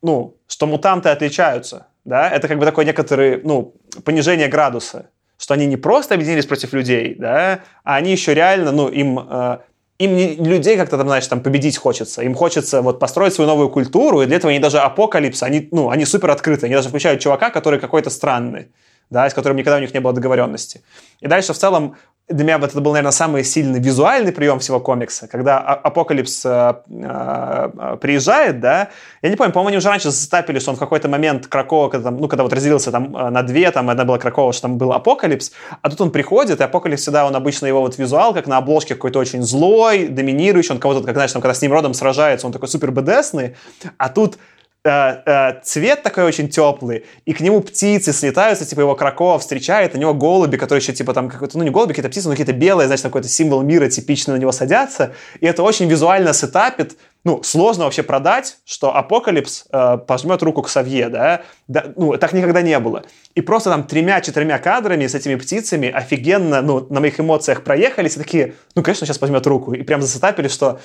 ну, что мутанты отличаются. Да? Это как бы такое некоторое, ну, понижение градуса что они не просто объединились против людей, да, а они еще реально, ну, им, э, им не людей как-то там, знаешь, там победить хочется. Им хочется вот построить свою новую культуру, и для этого они даже Апокалипс, они, ну, они супер открыты. Они даже включают чувака, который какой-то странный, да, с которым никогда у них не было договоренности. И дальше в целом для меня вот это был, наверное, самый сильный визуальный прием всего комикса, когда а, Апокалипс э, э, приезжает, да, я не помню, по-моему, они уже раньше засетапили, что он в какой-то момент Кракоа, когда, там, ну, когда вот разделился там э, на две, там одна была Кракоа, что там был Апокалипс, а тут он приходит, и Апокалипс всегда, он обычно его вот визуал, как на обложке какой-то очень злой, доминирующий, он кого-то, как, знаешь, там, когда с Нимродом сражается, он такой супер badass ный, а тут Э, э, цвет такой очень теплый, и к нему птицы слетаются, типа его Кракоа встречает, у него голуби, которые еще типа там какой-то, ну не голуби, какие-то птицы, но какие-то белые, значит, какой-то символ мира типично на него садятся, и это очень визуально сетапит, ну, сложно вообще продать, что Апокалипс э, пожмет руку Ксавье, да? да? Ну, так никогда не было. И просто там тремя-четырьмя кадрами с этими птицами офигенно, ну, на моих эмоциях проехались, и такие, ну, конечно, сейчас возьмет руку. И прям засетапили, что,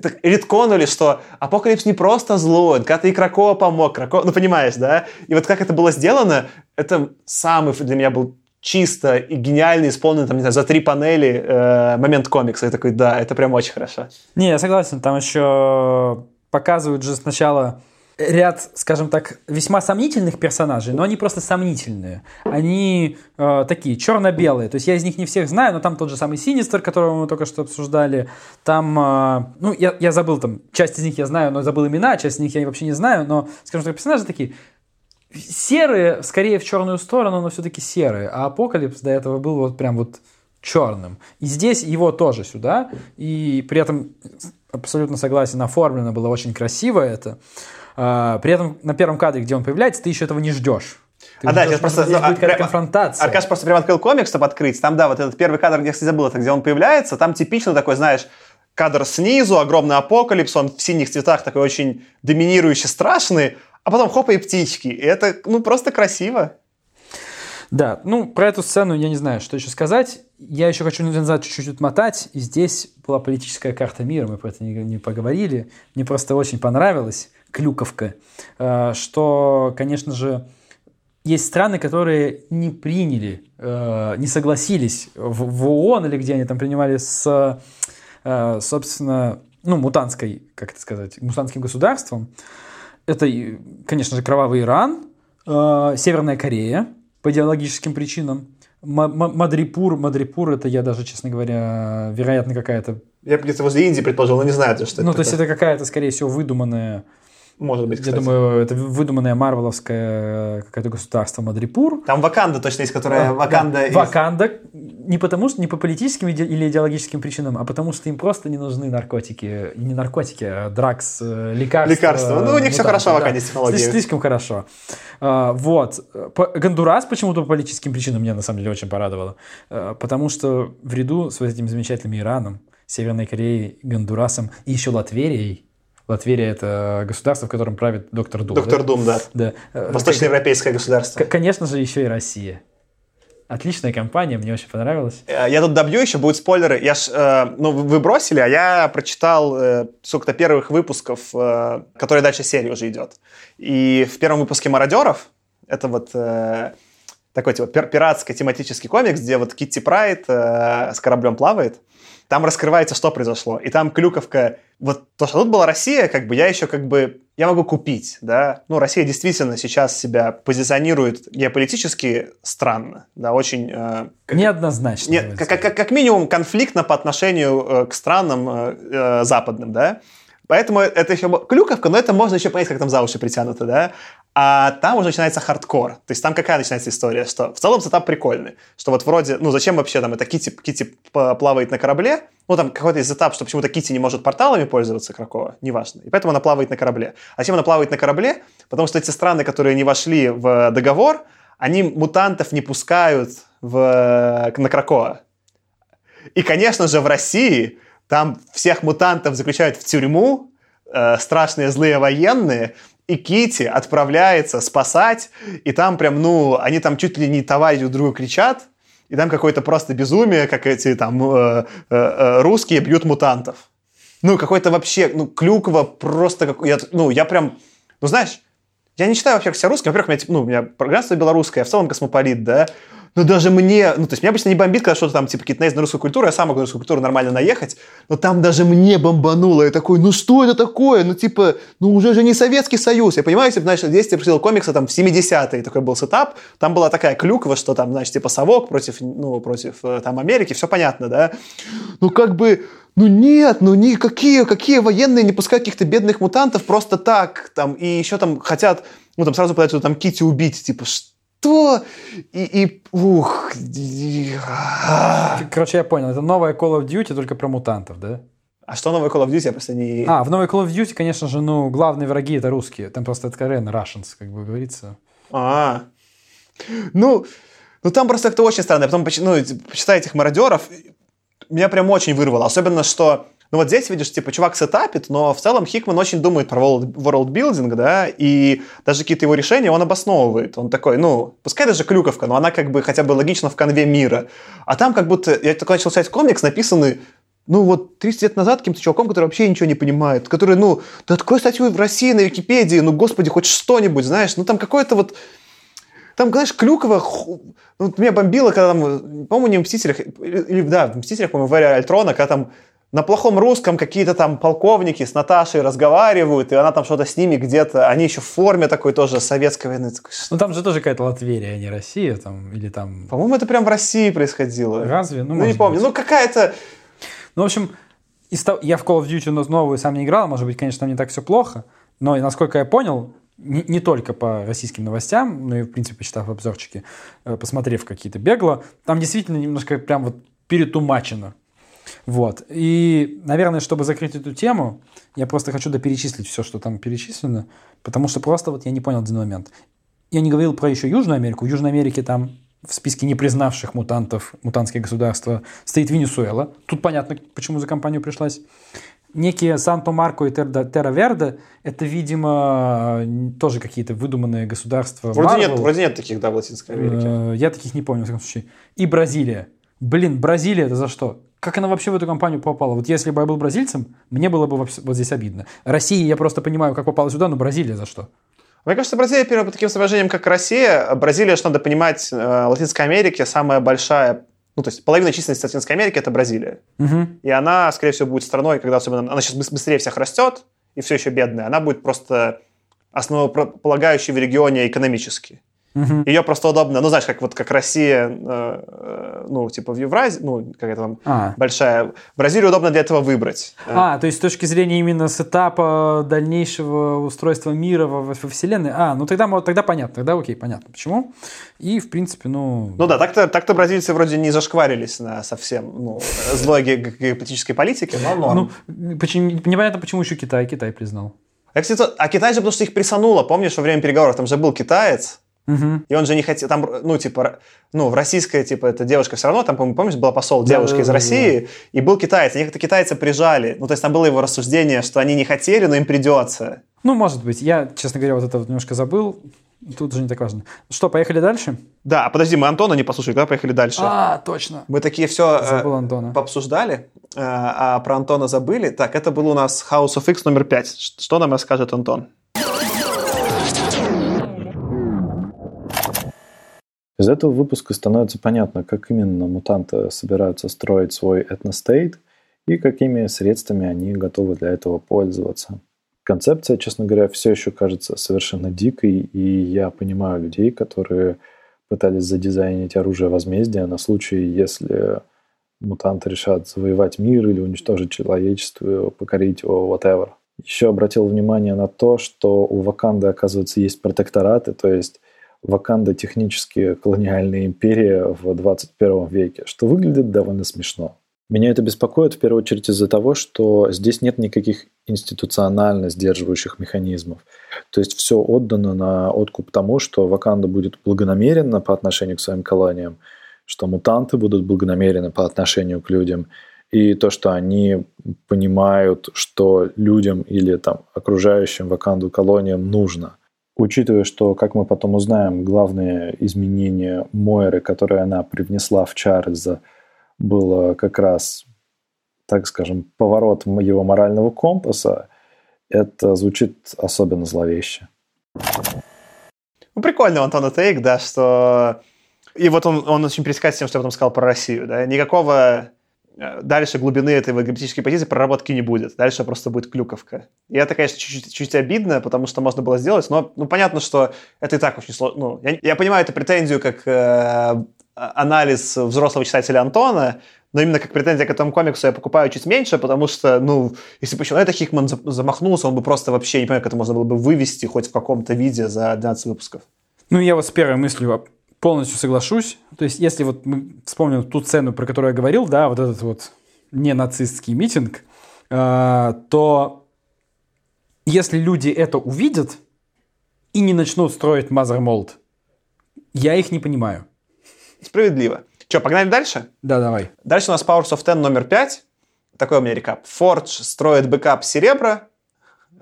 так, ретконули, что Апокалипс не просто злой, когда-то и Кракоа помог, Кракоа, ну, понимаешь, да? И вот как это было сделано, это самый для меня был чисто и гениально исполнен, там, не знаю, за три панели э, момент комикса. Я такой, да, это прям очень хорошо. Не, я согласен, там еще показывают же сначала ряд, скажем так, весьма сомнительных персонажей, но они просто сомнительные. Они э, такие черно-белые. То есть я из них не всех знаю, но там тот же самый Синистер, которого мы только что обсуждали. Там, э, ну, я, я забыл там, часть из них я знаю, но забыл имена, часть из них я вообще не знаю, но, скажем так, персонажи такие серые, скорее в черную сторону, но все-таки серые. А Апокалипс до этого был вот прям вот черным. И здесь его тоже сюда. И при этом абсолютно согласен, оформлено было очень красиво это. А, при этом на первом кадре, где он появляется, ты еще этого не ждешь. Ты а да, сейчас просто... Здесь ну, будет какая-то конфронтация. Аркаш просто прям открыл комикс, чтобы открыть. Там, да, вот этот первый кадр, где я, кстати, забыл, это где он появляется, там типично такой, знаешь, кадр снизу, огромный апокалипс, он в синих цветах такой очень доминирующий, страшный, а потом хопа и птички. И это, ну, просто красиво. Да, ну, про эту сцену я не знаю, что еще сказать. Я еще хочу назад чуть-чуть отмотать. И здесь была политическая карта мира, мы про это не, не поговорили. Мне просто очень понравилось, клюковка, э, что, конечно же, есть страны, которые не приняли, э, не согласились в, ООН или где они там принимали с, э, собственно, ну, мутантской, как это сказать, мутантским государством, Это, и, конечно же, кровавый Иран, э, Северная Корея по идеологическим причинам, Мадрипур, Мадрипур, это я даже, честно говоря, вероятно, какая-то... Я где-то возле Индии предположил, но не знаю, что это Ну, то есть это какая-то, скорее всего, выдуманная Может быть, Я кстати. думаю, это выдуманное марвеловское какое-то государство Мадрипур. Там Ваканда точно есть, которая Да, Ваканда... из- Ваканда не потому что не по политическим или идеологическим причинам, а потому что им просто не нужны наркотики, не наркотики, а дракс, э, лекарства. Лекарства. Ну, у них всё мутанты, хорошо в да. Ваканде с технологиями. Слишком, хорошо. А, вот. Гондурас почему-то по политическим причинам меня на самом деле очень порадовало, А, потому что в ряду с вот этим замечательным Ираном, Северной Кореей, Гондурасом и еще Латверией. Латверия это государство, в котором правит доктор Дум. Доктор да? Дум, да. Да. Восточноевропейское государство. Конечно же, еще и Россия. Отличная компания, мне очень понравилась. Э, Я тут добью еще, будут спойлеры. Я ж, э, ну, вы бросили, а я прочитал э, сколько-то первых выпусков, э, которые дальше серия уже идет. И в первом выпуске «Мародеров», это вот э, такой типа пир- пиратский тематический комикс, где вот Китти Прайд э, с кораблем плавает, там раскрывается, что произошло. И там клюковка, вот то, что тут была Россия, как бы я еще как бы, я могу купить, да. Ну, Россия действительно сейчас себя позиционирует геополитически странно, да, очень... э, как- Неоднозначно. давайте как, как, как минимум конфликтно по отношению э, к странам э, э, западным, да. Поэтому это еще клюковка, но это можно еще понять, как там за уши притянуто, да. А там уже начинается хардкор. То есть там какая начинается история, что в целом сетап прикольный, что вот вроде, ну зачем вообще там это Китти, Китти плавает на корабле, ну там какой-то сетап, что почему-то Китти не может порталами пользоваться Кракова, неважно. И поэтому она плавает на корабле. А зачем она плавает на корабле? Потому что эти страны, которые не вошли в договор, они мутантов не пускают в, на Кракова. И, конечно же, в России там всех мутантов заключают в тюрьму, э, страшные злые военные, и Кити отправляется спасать, и там прям, ну, они там чуть ли не товарищ друг другу кричат, и там какое-то просто безумие, как эти там э, э, э, русские бьют мутантов. Ну, какой-то вообще, ну, клюква просто, как, я, ну, я прям, ну, знаешь, я не считаю вообще себя. Во-первых, у меня, типа, ну, у меня гражданство белорусское, я в целом космополит, да. Но даже мне, ну, то есть меня обычно не бомбит, когда что-то там, типа, какие-то на русскую культуру, я сам могу на русскую культуру нормально наехать, но там даже мне бомбануло. Я такой, ну что это такое? Ну, типа, ну уже же не Советский Союз. Я понимаю, если бы, знаешь, здесь я прочитал комиксы там в 70-е, такой был сетап, там была такая клюква, что там, знаешь, типа совок против, ну, против э, там Америки, все понятно, да. Ну, как бы, ну нет, ну никакие, какие военные не пускают каких-то бедных мутантов просто так, там, и еще там хотят, ну, там сразу пытаются там Кити убить, типа, что? И, и ух, и- а. Короче, я понял. Это новая Call of Duty только про мутантов, да? А что новое Call of Duty, я просто не... А, в новой Call of Duty, конечно же, ну, главные враги это русские. Там просто откровенно Russians, как бы говорится. А. Ну, ну там просто как-то очень странно. Я потом ну, почитаю этих мародеров, меня прям очень вырвало. Особенно, что ну вот здесь, видишь, типа, чувак сетапит, но в целом Хикман очень думает про world, world да, и даже какие-то его решения он обосновывает. Он такой, ну, пускай даже клюковка, но она как бы хотя бы логична в конве мира. А там как будто, я такой начал читать комикс, написанный ну вот 30 лет назад каким-то чуваком, который вообще ничего не понимает, который, ну, да открой статью в России на Википедии, ну, господи, хоть что-нибудь, знаешь, ну, там какое-то вот, там, знаешь, Клюкова, ну, меня бомбило, когда там, по-моему, не в «Мстителях», или, да, в «Мстителях», по-моему, в «Эре Альтрона», когда там на плохом русском какие-то там полковники с Наташей разговаривают, и она там что-то с ними где-то, они еще в форме такой тоже советской войны. Ну, там же тоже какая-то Латверия, а не Россия, там, или там... По-моему, это прям в России происходило. Разве? Ну, Ну, не помню. быть. Ну, какая-то... Ну, в общем, я в Call of Duty но- новую сам не играл, может быть, конечно, там не так все плохо, но, насколько я понял, не, не только по российским новостям, но и, в принципе, почитав обзорчики, э, посмотрев какие-то бегло, там действительно немножко прям вот перетумачено. Вот. И, наверное, чтобы закрыть эту тему, я просто хочу доперечислить все, что там перечислено, потому что просто вот я не понял один момент. Я не говорил про еще Южную Америку. В Южной Америке там в списке не признавших мутантов, мутантские государства, стоит Венесуэла. Тут понятно, почему за компанию пришлась. Некие Санто-Марко и Терра-Верде – это, видимо, тоже какие-то выдуманные государства. Вроде нет, вроде нет таких, да, в Латинской Америке. Э, Я таких не помню, во всяком случае. И Бразилия. Блин, Бразилия это за что? Как она вообще в эту компанию попала? Вот если бы я был бразильцем, мне было бы вот здесь обидно. Россия, я просто понимаю, как попала сюда, но Бразилия за что? Мне кажется, Бразилия первым по таким соображениям, как Россия. Бразилия, что надо понимать, э, Латинской Америке самая большая, ну, то есть половина численности Латинской Америки – это Бразилия. Мгм. И она, скорее всего, будет страной, когда особенно она сейчас быстрее всех растет, и все еще бедная, она будет просто основополагающей в регионе экономически. Мгм. Ее просто удобно, ну, знаешь, как вот как Россия, э, э, ну, типа в Евразии, ну, как это там, А. большая. Бразилию удобно для этого выбрать. Э, А, то есть с точки зрения именно с этапа дальнейшего устройства мира во, во Вселенной. А, ну тогда, тогда понятно, тогда окей, понятно. Почему? И, в принципе, ну... Ну да, так-то, так-то бразильцы вроде не зашкварились на совсем ну, злой ге- ге- геополитической политике, но норм. Ну, почему, непонятно, почему еще Китай, Китай признал. А, кстати, а Китай же потому что их присануло, помнишь, во время переговоров, там же был китаец, Мгм. и он же не хотел, там, ну, типа, ну, в российская, типа, эта девушка все равно, там, помнишь, была посол, Да, девушка да, из да, России, и был китаец, и них это китайцы прижали. Ну, то есть там было его рассуждение, что они не хотели, но им придется. Ну, может быть. Я, честно говоря, вот это вот немножко забыл. Тут же не так важно. Что, поехали дальше? Да, а подожди, мы Антона не послушали, когда поехали дальше? А, точно. Мы такие все Забыл Антона. пообсуждали, э, а про Антона забыли. Так, это был у нас House of X номер 5. Что нам расскажет Антон? Из этого выпуска становится понятно, как именно мутанты собираются строить свой этностейт и какими средствами они готовы для этого пользоваться. Концепция, честно говоря, все еще кажется совершенно дикой, и я понимаю людей, которые пытались задизайнить оружие возмездия на случай, если мутанты решат завоевать мир или уничтожить человечество, покорить его, whatever. Еще обратил внимание на то, что у Ваканды, оказывается, есть протектораты, то есть Ваканда технически колониальная империя в 21 веке, что выглядит довольно смешно. Меня это беспокоит в первую очередь из-за того, что здесь нет никаких институционально сдерживающих механизмов. То есть все отдано на откуп тому, что Ваканда будет благонамеренно по отношению к своим колониям, что мутанты будут благонамерены по отношению к людям, и то, что они понимают, что людям или там, окружающим Ваканду колониям нужно. Учитывая, что, как мы потом узнаем, главное изменение Мойры, которое она привнесла в Чарльза, было как раз, так скажем, поворот его морального компаса, это звучит особенно зловеще. Ну, прикольно у Антона Тейк, да, что... И вот он, он очень пересекается с тем, что я потом сказал про Россию, да. Никакого дальше глубины этой геополитической позиции проработки не будет. Дальше просто будет клюковка. И это, конечно, чуть-чуть, чуть обидно, потому что можно было сделать, но ну, понятно, что это и так очень сложно. Ну, я, я понимаю эту претензию как э, анализ взрослого читателя Антона, но именно как претензия к этому комиксу я покупаю чуть меньше, потому что, ну, если бы еще на это Хикман замахнулся, он бы просто вообще, не понимаю, как это можно было бы вывести хоть в каком-то виде за 12 выпусков. Ну, я вот с первой мыслью полностью соглашусь. То есть, если вот мы вспомним ту сцену, про которую я говорил, да, вот этот вот не нацистский митинг, э, то если люди это увидят и не начнут строить Mother Mold, я их не понимаю. Справедливо. Че, погнали дальше? Да, давай. Дальше у нас Powers of Ten номер 5. Такой у меня recap. Forge строит бэкап Церебро.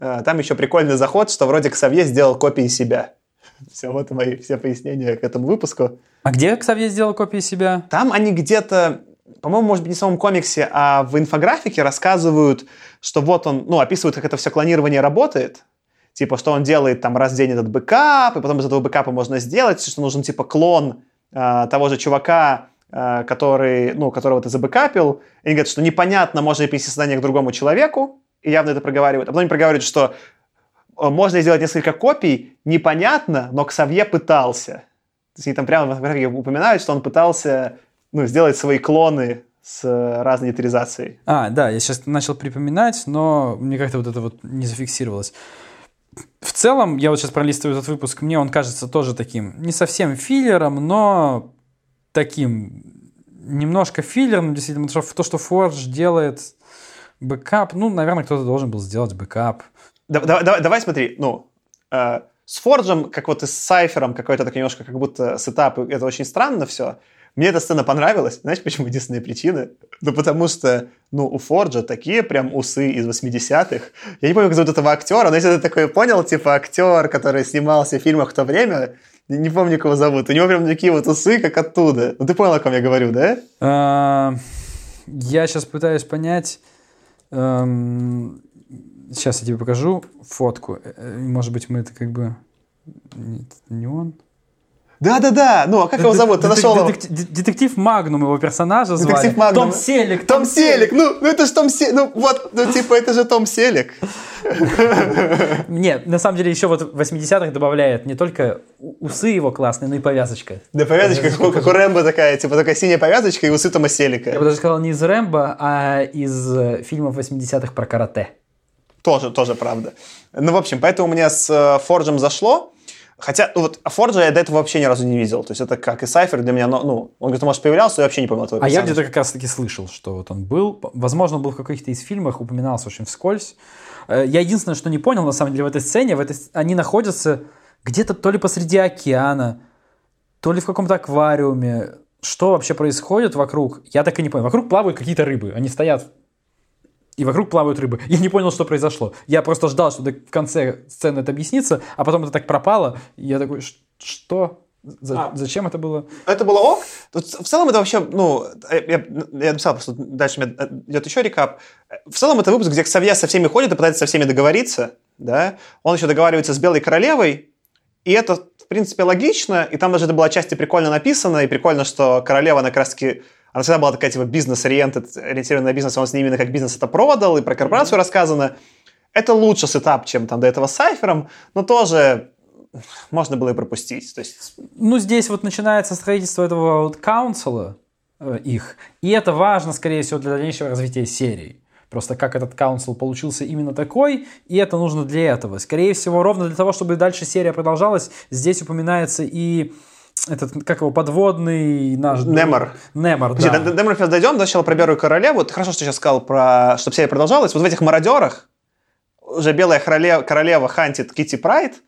Э, Там еще прикольный заход, что вроде Ксавье сделал копии себя. Все, вот мои все пояснения к этому выпуску. А где Ксавье сделал копии себя? Там они где-то, по-моему, может быть, не в самом комиксе, а в инфографике рассказывают, что вот он, ну, описывают, как это все клонирование работает. Типа, что он делает там раз в день этот бэкап, и потом из этого бэкапа можно сделать, что нужен типа клон э, того же чувака, э, который, ну, которого ты забэкапил. И они говорят, что непонятно, можно ли перенести сознание к другому человеку, и явно это проговаривают. А потом они проговаривают, что можно сделать несколько копий, непонятно, но Ксавье пытался. То есть они там прямо в инфографике упоминают, что он пытался ну, сделать свои клоны с э, разной детализацией. А, да, я сейчас начал припоминать, но мне как-то вот это вот не зафиксировалось. В целом, я вот сейчас пролистываю этот выпуск, мне он кажется тоже таким, не совсем филлером, но таким немножко филлером, действительно, потому что то, что Forge делает бэкап, ну, наверное, кто-то должен был сделать бэкап. Да- да- давай, давай смотри, ну, э, с Форджем, как вот и с Сайфером, какой-то так немножко как будто сетап, это очень странно все. Мне эта сцена понравилась. Знаешь, почему единственная причина? Ну, потому что, ну, у Форджа такие прям усы из 80-х. Я не помню, как зовут этого актера, но если ты такой понял, типа актер, который снимался в фильмах в то время, не, не помню, кого зовут, у него прям такие вот усы, как оттуда. Ну, ты понял, о ком я говорю, да? А, Я сейчас пытаюсь понять. эм, Сейчас я тебе покажу фотку. Э, э, Может быть, мы это как бы... Нет, не он. Да-да-да, ну а как его зовут? Ты Детек- нашел его? детек- Детектив Магнум его персонажа звали. Детектив Магнум. Том Селик. Том Селик, ну, ну это же Том Селик, ну вот, ну типа это же Том Селик. Нет, на самом деле еще вот в 80-х добавляет не только усы его классные, но и повязочка. Да повязочка, как, у- как у Рэмбо такая, типа такая синяя повязочка и усы Тома Я бы Селика. даже сказал не из Рэмбо, а из э, фильмов 80-х про карате. Тоже, тоже правда. Ну, в общем, поэтому мне с э, Форджем зашло. Хотя, ну вот, Форджа я до этого вообще ни разу не видел. То есть это как и Сайфер для меня, ну, ну он говорит, может, появлялся, я вообще не этого А я где-то как раз-таки слышал, что вот он был. Возможно, он был в каких-то из фильмах, упоминался очень вскользь. Э, Я единственное, что не понял, на самом деле, в этой сцене, в этой... с- они находятся где-то то ли посреди океана, то ли в каком-то аквариуме. Что вообще происходит вокруг? Я так и не понял. Вокруг плавают какие-то рыбы. Они стоят и вокруг плавают рыбы. Я не понял, что произошло. Я просто ждал, что в конце сцены это объяснится, а потом это так пропало. И я такой, «Ш- что? За- А. Зачем это было? Это было ок. В целом это вообще, ну, я, я написал просто, дальше у меня идет еще рекап. В целом это выпуск, где Ксавье со всеми ходит и пытается со всеми договориться, да. Он еще договаривается с Белой Королевой, и это, в принципе, логично, и там даже это было отчасти прикольно написано, и прикольно, что королева, она как раз-таки, она всегда была такая, типа, бизнес-ориентед, ориентированная на бизнес, он с ней именно как бизнес это продал, и про корпорацию рассказано. Это лучше сетап, чем там до этого с Сайфером, но тоже можно было и пропустить. То есть Ну, здесь вот начинается строительство этого вот каунсела э, их, и это важно, скорее всего, для дальнейшего развития серии. Просто как этот каунсел получился именно такой, и это нужно для этого. Скорее всего, ровно для того, чтобы дальше серия продолжалась, здесь упоминается и этот, как его, подводный наш... Немор. Немор, Подожди, да. до, до сейчас дойдем, да, сначала про Белую Королеву. Ты хорошо, что сейчас сказал, про, чтобы серия продолжалась. Вот в этих мародерах уже Белая королева, королева хантит Кити Прайд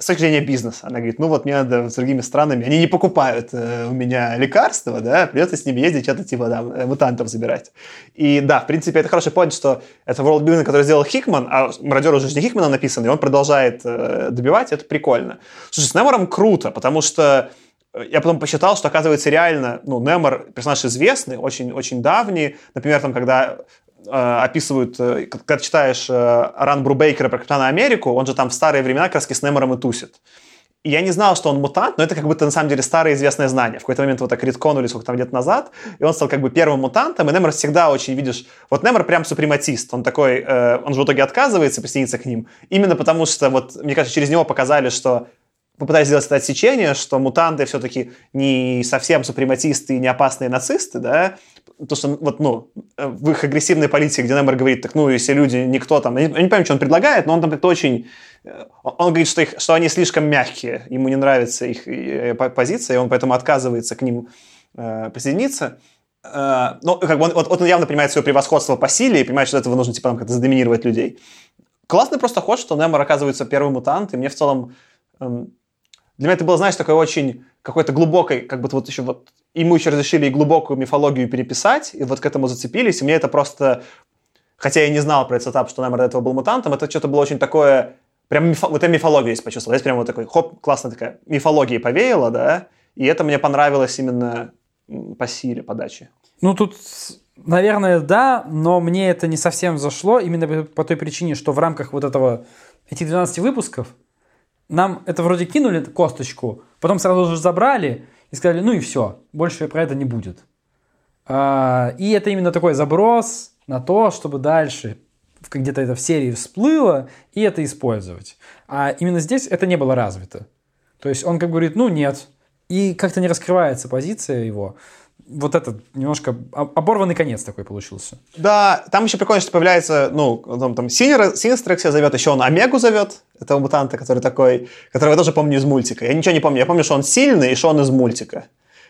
с точки зрения бизнеса. Она говорит, ну вот мне надо с другими странами, они не покупают э, у меня лекарства, да, придется с ними ездить, что-то типа, да, э, мутантов забирать. И да, в принципе, это хороший point, что это worldbuilding, который сделал Хикман, а мародер уже не Хикмана написан, и он продолжает э, добивать, это прикольно. Слушай, с Немором круто, потому что э, я потом посчитал, что, оказывается, реально, ну, Немор персонаж известный, очень, очень давний. Например, там, когда описывают, э, когда читаешь э, Ран Брубейкера про Капитана Америку, он же там в старые времена раз с Немором и тусит. И я не знал, что он мутант, но это как будто на самом деле старое известное знание. В какой-то момент вот так редконули сколько там лет назад, и он стал как бы первым мутантом, и Немор всегда очень, видишь, вот Немор прям супрематист, он такой, э, он же в итоге отказывается присоединиться к ним, именно потому что, вот, мне кажется, через него показали, что попытались сделать это отсечение, что мутанты все-таки не совсем супрематисты и не опасные нацисты, да, то, что вот, ну, э, в их агрессивной политике, где Немер говорит, так, ну, если люди, никто там, я не, помню, что он предлагает, но он там как-то очень, э, он говорит, что, их, что они слишком мягкие, ему не нравится их э, по- позиция, и он поэтому отказывается к ним э, присоединиться. Э, ну, как бы он, вот, вот он явно понимает свое превосходство по силе и понимает, что этого нужно, типа, там, как-то задоминировать людей. Классный просто ход, что Немор оказывается первый мутант, и мне в целом эм, для меня это было, знаешь, такой очень какой-то глубокой, как будто вот еще вот ему еще разрешили и глубокую мифологию переписать, и вот к этому зацепились, и мне это просто, хотя я не знал про этот этап, что Немор до этого был мутантом, это что-то было очень такое, прям мифо, вот я мифологию здесь почувствовал, здесь прям вот такой, хоп, классно такая мифология повеяла, да, и это мне понравилось именно по силе подачи. Ну, тут, наверное, да, но мне это не совсем зашло, именно по той причине, что в рамках вот этого, этих 12 выпусков, нам это вроде кинули косточку, потом сразу же забрали и сказали, ну и все, больше про это не будет. А, и это именно такой заброс на то, чтобы дальше где-то это в серии всплыло и это использовать. А именно здесь это не было развито. То есть он как бы говорит, ну нет, и как-то не раскрывается позиция его. Вот этот немножко об- оборванный конец такой получился. Да, там еще прикольно, что появляется, ну, там, там Синер, Синестрекс зовет, еще он Омегу зовет, этого мутанта, который такой, которого я тоже помню из мультика. Я ничего не помню, я помню, что он сильный и что он из мультика.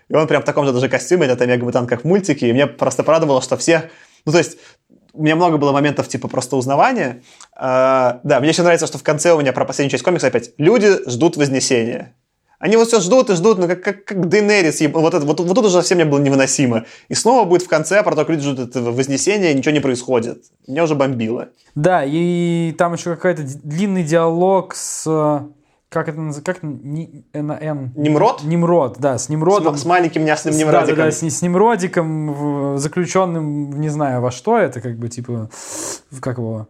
И он прям в таком же даже костюме, этот Омега-мутант, как в мультике, и мне просто порадовало, что все, ну, то есть, у меня много было моментов, типа, просто узнавания. А, да, мне еще нравится, что в конце у меня про последнюю часть комикса опять люди ждут Вознесения. Они вот все ждут и ждут, ну как, как, как Дейнерис, вот, это, вот, вот тут уже совсем мне было невыносимо. И снова будет в конце, а про то, как люди ждут этого Вознесения, ничего не происходит. Меня уже бомбило. Да, и там еще какой-то длинный диалог с... Как это называется? Как Ни- на Н? Немрод? Немрод, да, с Немродом. С, с маленьким нясным С- Немродиком. Да, да, да, с, с Немродиком, заключенным, не знаю во что это, как бы, типа, как его...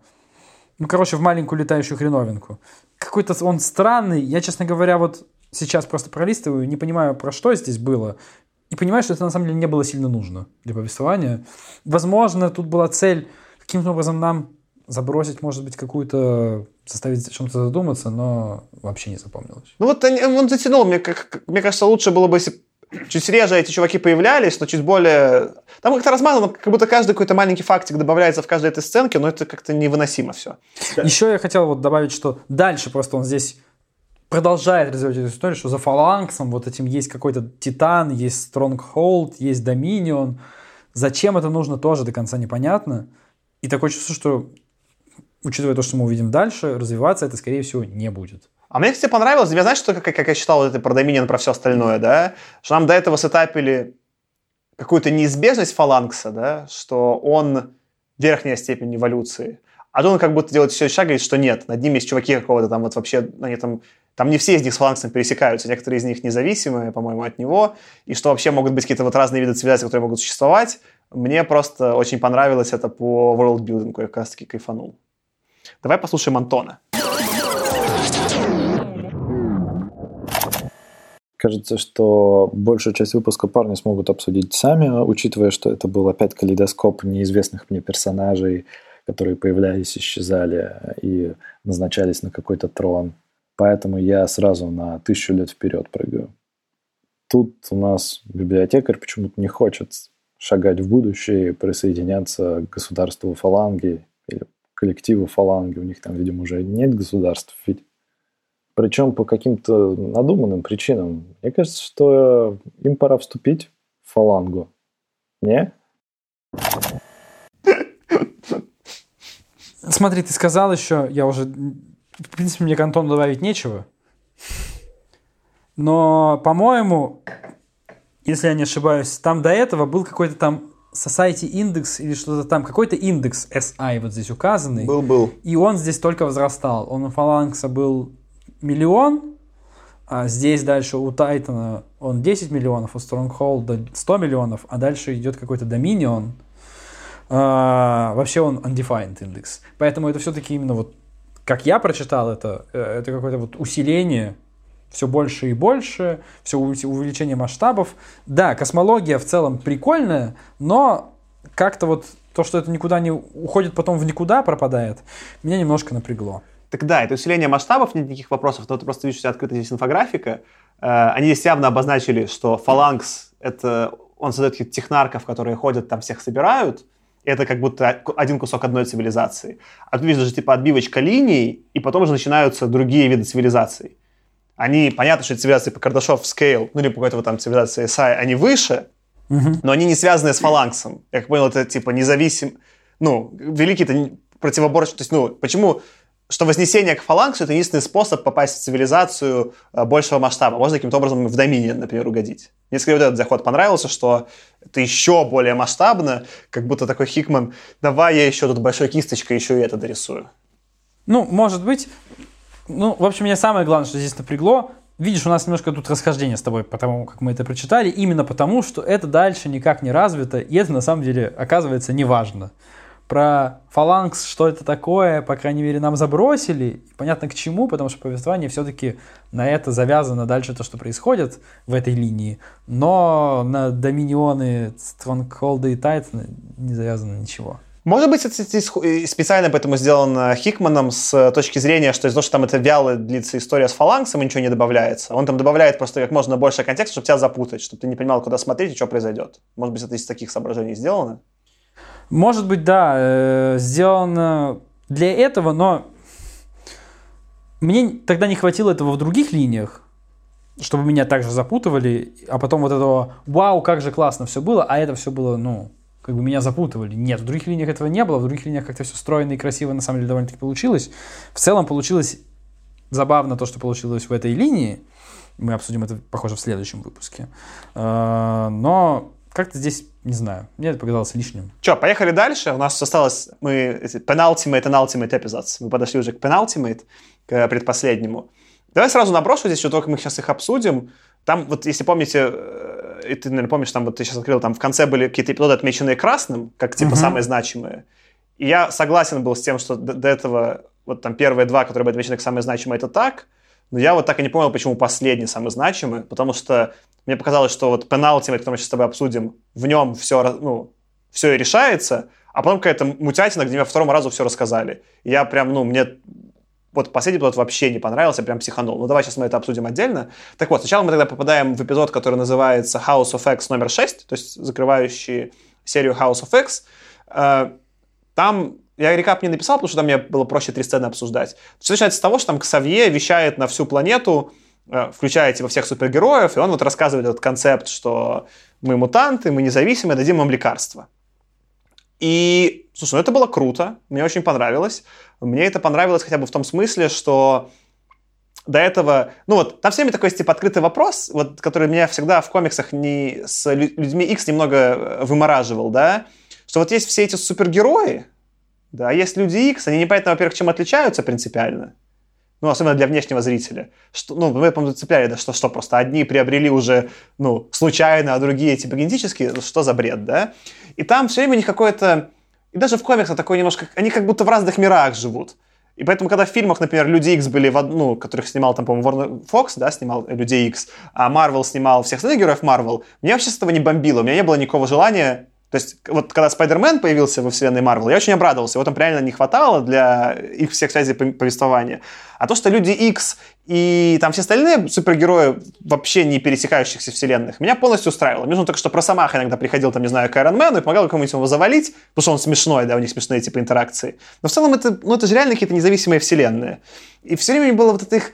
Ну, короче, в маленькую летающую хреновинку. Какой-то он странный. Я, честно говоря, вот сейчас просто пролистываю, не понимаю, про что здесь было, и понимаю, что это на самом деле не было сильно нужно для повествования. Возможно, тут была цель каким-то образом нам забросить, может быть, какую-то заставить о чем-то задуматься, но вообще не запомнилось. Ну вот он затянул. Мне, как, мне кажется, лучше было бы, если чуть реже эти чуваки появлялись, но чуть более... Там как-то размазано, как будто каждый какой-то маленький фактик добавляется в каждой этой сценке, но это как-то невыносимо все. Еще я хотел вот добавить, что дальше просто он здесь продолжает развивать эту историю, что за фаланксом вот этим есть какой-то титан, есть стронгхолд, есть доминион. Зачем это нужно, тоже до конца непонятно. И такое чувство, что учитывая то, что мы увидим дальше, развиваться это, скорее всего, не будет. А мне, кстати, понравилось, я знаешь, что, как, как я считал вот это про Доминион, про все остальное, да, что нам до этого сетапили какую-то неизбежность фаланкса, да, что он верхняя степень эволюции. А то он как будто делает все шаг, говорит, что нет, над ним есть чуваки какого-то там вот вообще, они там, там не все из них с фаланксом пересекаются, некоторые из них независимые, по-моему, от него, и что вообще могут быть какие-то вот разные виды цивилизации, которые могут существовать. Мне просто очень понравилось это по world я как раз таки кайфанул. Давай послушаем Антона. Кажется, что большую часть выпуска парни смогут обсудить сами, учитывая, что это был опять калейдоскоп неизвестных мне персонажей, которые появлялись, исчезали и назначались на какой-то трон. Поэтому я сразу на тысячу лет вперед прыгаю. Тут у нас библиотекарь почему-то не хочет шагать в будущее и присоединяться к государству фаланги или коллективу фаланги. У них там, видимо, уже нет государств. Ведь причем по каким-то надуманным причинам. Мне кажется, что им пора вступить в фалангу. Не? Смотри, ты сказал еще, я уже... В принципе, мне к Антону добавить нечего. Но, по-моему, если я не ошибаюсь, там до этого был какой-то там Society Index или что-то там, какой-то индекс SI вот здесь указанный. Был, был. И он здесь только возрастал. Он у Фаланкса был миллион, а здесь дальше у Тайтана он 10 миллионов, у Стронгхолда 100 миллионов, а дальше идет какой-то Dominion. А, вообще он undefined индекс. Поэтому это все-таки именно вот, как я прочитал это, э, это какое-то вот усиление все больше и больше, все увеличение масштабов. Да, космология в целом прикольная, но как-то вот то, что это никуда не уходит, потом в никуда пропадает, меня немножко напрягло. Так да, это усиление масштабов, нет никаких вопросов, но ты просто видишь, что открыта здесь инфографика. Э, они здесь явно обозначили, что фаланкс — это он создает каких-то технарков, которые ходят, там всех собирают, это как будто один кусок одной цивилизации. А тут видишь даже типа отбивочка линий, и потом уже начинаются другие виды цивилизаций. Они, понятно, что цивилизации по Кардашов Scale, ну или по какой-то там цивилизации SI, они выше, угу. но они не связаны с фаланксом. Я как понял, это типа независим... Ну, великий это противоборство. То есть, ну, почему что вознесение к фалангсу – это единственный способ попасть в цивилизацию э, большего масштаба. Можно каким-то образом в Доминион, например, угодить. Мне скорее вот этот заход понравился, что это еще более масштабно, как будто такой Хикман, давай я еще тут большой кисточкой еще и это дорисую. Ну, может быть. Ну, в общем, меня самое главное, что здесь напрягло, Видишь, у нас немножко тут расхождение с тобой, потому как мы это прочитали, именно потому, что это дальше никак не развито, и это на самом деле оказывается неважно про фаланкс, что это такое, по крайней мере, нам забросили. Понятно к чему, потому что повествование все-таки на это завязано дальше то, что происходит в этой линии. Но на доминионы, стронгхолды и тайтаны не завязано ничего. Может быть, это специально поэтому сделано Хикманом с точки зрения, что из-за того, что там это вяло длится история с фаланксом, ничего не добавляется. Он там добавляет просто как можно больше контекста, чтобы тебя запутать, чтобы ты не понимал, куда смотреть и что произойдет. Может быть, это из таких соображений сделано? Может быть, да, э, сделано для этого, но мне тогда не хватило этого в других линиях, чтобы меня также запутывали, а потом вот этого «Вау, как же классно все было», а это все было, ну, как бы меня запутывали. Нет, в других линиях этого не было, в других линиях как-то все стройно и красиво на самом деле довольно-таки получилось. В целом получилось забавно то, что получилось в этой линии. Мы обсудим это, похоже, в следующем выпуске. Э, но как-то здесь, не знаю, мне это показалось лишним. Че, поехали дальше. У нас осталось, мы, penultimate and ultimate episodes. Мы подошли уже к penultimate, к предпоследнему. Давай сразу наброшу здесь, что только мы сейчас их обсудим. Там, вот если помните, э, и ты, наверное, помнишь, там вот ты сейчас открыл, там в конце были какие-то эпизоды, отмеченные красным, как типа uh-huh. самые значимые. И я согласен был с тем, что до, до этого вот там первые два, которые были отмечены как самые значимые, это так, но я вот так и не понял, почему последний самый значимый, потому что мне показалось, что вот пеналти, который мы сейчас с тобой обсудим, в нем все, ну, все и решается, а потом какая-то мутятина, где мне второму разу все рассказали. И я прям, ну, мне вот последний эпизод вообще не понравился, прям психанул. Ну, давай сейчас мы это обсудим отдельно. Так вот, сначала мы тогда попадаем в эпизод, который называется House of X номер 6, то есть закрывающий серию House of X. Э, там я рекап не написал, потому что там мне было проще три сцены обсуждать. Все начинается с того, что там Ксавье вещает на всю планету, э, включая типа всех супергероев, и он вот рассказывает этот концепт, что мы мутанты, мы независимые, дадим им лекарства. И, слушай, ну это было круто, мне очень понравилось. Мне это понравилось хотя бы в том смысле, что до этого, ну вот, там все время такой, типа, открытый вопрос, вот, который меня всегда в комиксах не, с людьми X немного э, вымораживал, да, что вот есть все эти супергерои, да, есть люди X, они непонятно, во-первых, чем отличаются принципиально, ну, особенно для внешнего зрителя. Что, ну, мы, по-моему, зацепляли, да, что, что просто одни приобрели уже, ну, случайно, а другие, типа, генетически, ну, что за бред, да? И там все время у них какое-то... И даже в комиксах такое немножко... Они как будто в разных мирах живут. И поэтому, когда в фильмах, например, Люди Икс были, в, ну, которых снимал, там, по-моему, Warner Fox, да, снимал Людей Икс, а Марвел снимал всех остальных героев Марвел, меня вообще с этого не бомбило. У меня не было никакого желания то есть, вот когда Спайдермен появился во вселенной Марвел, я очень обрадовался. Его там реально не хватало для их всех связей повествования. А то, что Люди X и там все остальные супергерои вообще не пересекающихся вселенных, меня полностью устраивало. Нужно только, что про Самах иногда приходил, там, не знаю, к Айронмену и помогал кому-нибудь его завалить, потому что он смешной, да, у них смешные типа интеракции. Но в целом это, ну, это же реально какие-то независимые вселенные. И все время было вот этих,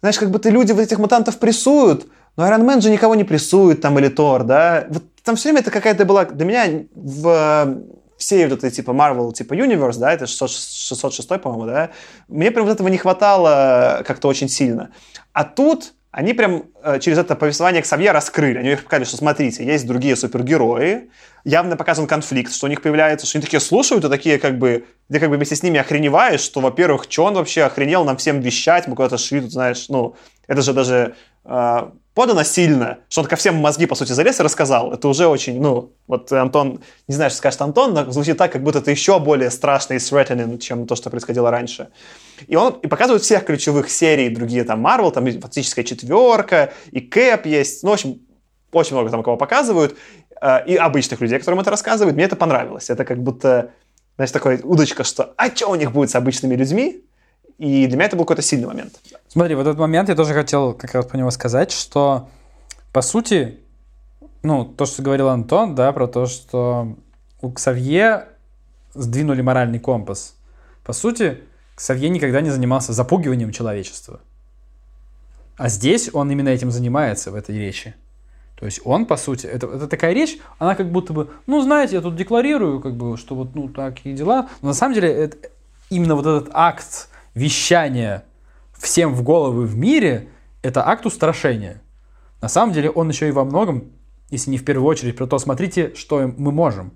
знаешь, как будто люди вот этих мутантов прессуют, но Iron Man же никого не прессует, там, или Тор, да. Вот там все время это какая-то была... Для меня в всей вот этой, типа, Marvel, типа, Universe, да, это 600, 606, по-моему, да, мне прям вот этого не хватало как-то очень сильно. А тут они прям э, через это повествование к Савье раскрыли. Они показали, что, смотрите, есть другие супергерои, явно показан конфликт, что у них появляется, что они такие слушают, и такие как бы, ты как бы вместе с ними охреневаешь, что, во-первых, что он вообще охренел нам всем вещать, мы куда-то шли, тут, знаешь, ну, это же даже э, подано сильно, что он ко всем мозги, по сути, залез и рассказал. Это уже очень, ну, вот Антон, не знаю, что скажет Антон, но звучит так, как будто это еще более страшно и threatening, чем то, что происходило раньше. И он и показывает всех ключевых серий, другие там Marvel, там фантастическая четверка, и Кэп есть, ну, в общем, очень много там кого показывают, э, и обычных людей, которым это рассказывают. Мне это понравилось. Это как будто, знаешь, такая удочка, что а что у них будет с обычными людьми? И для меня это был какой-то сильный момент. Смотри, вот этот момент я тоже хотел как раз по него сказать, что по сути, ну, то, что говорил Антон, да, про то, что у Ксавье сдвинули моральный компас. По сути, Ксавье никогда не занимался запугиванием человечества. А здесь он именно этим занимается в этой речи. То есть он, по сути, это, это такая речь, она как будто бы, ну, знаете, я тут декларирую, как бы, что вот, ну, такие дела. Но на самом деле это, именно вот этот акт вещания всем в головы в мире – это акт устрашения. На самом деле он еще и во многом, если не в первую очередь, про то, смотрите, что мы можем.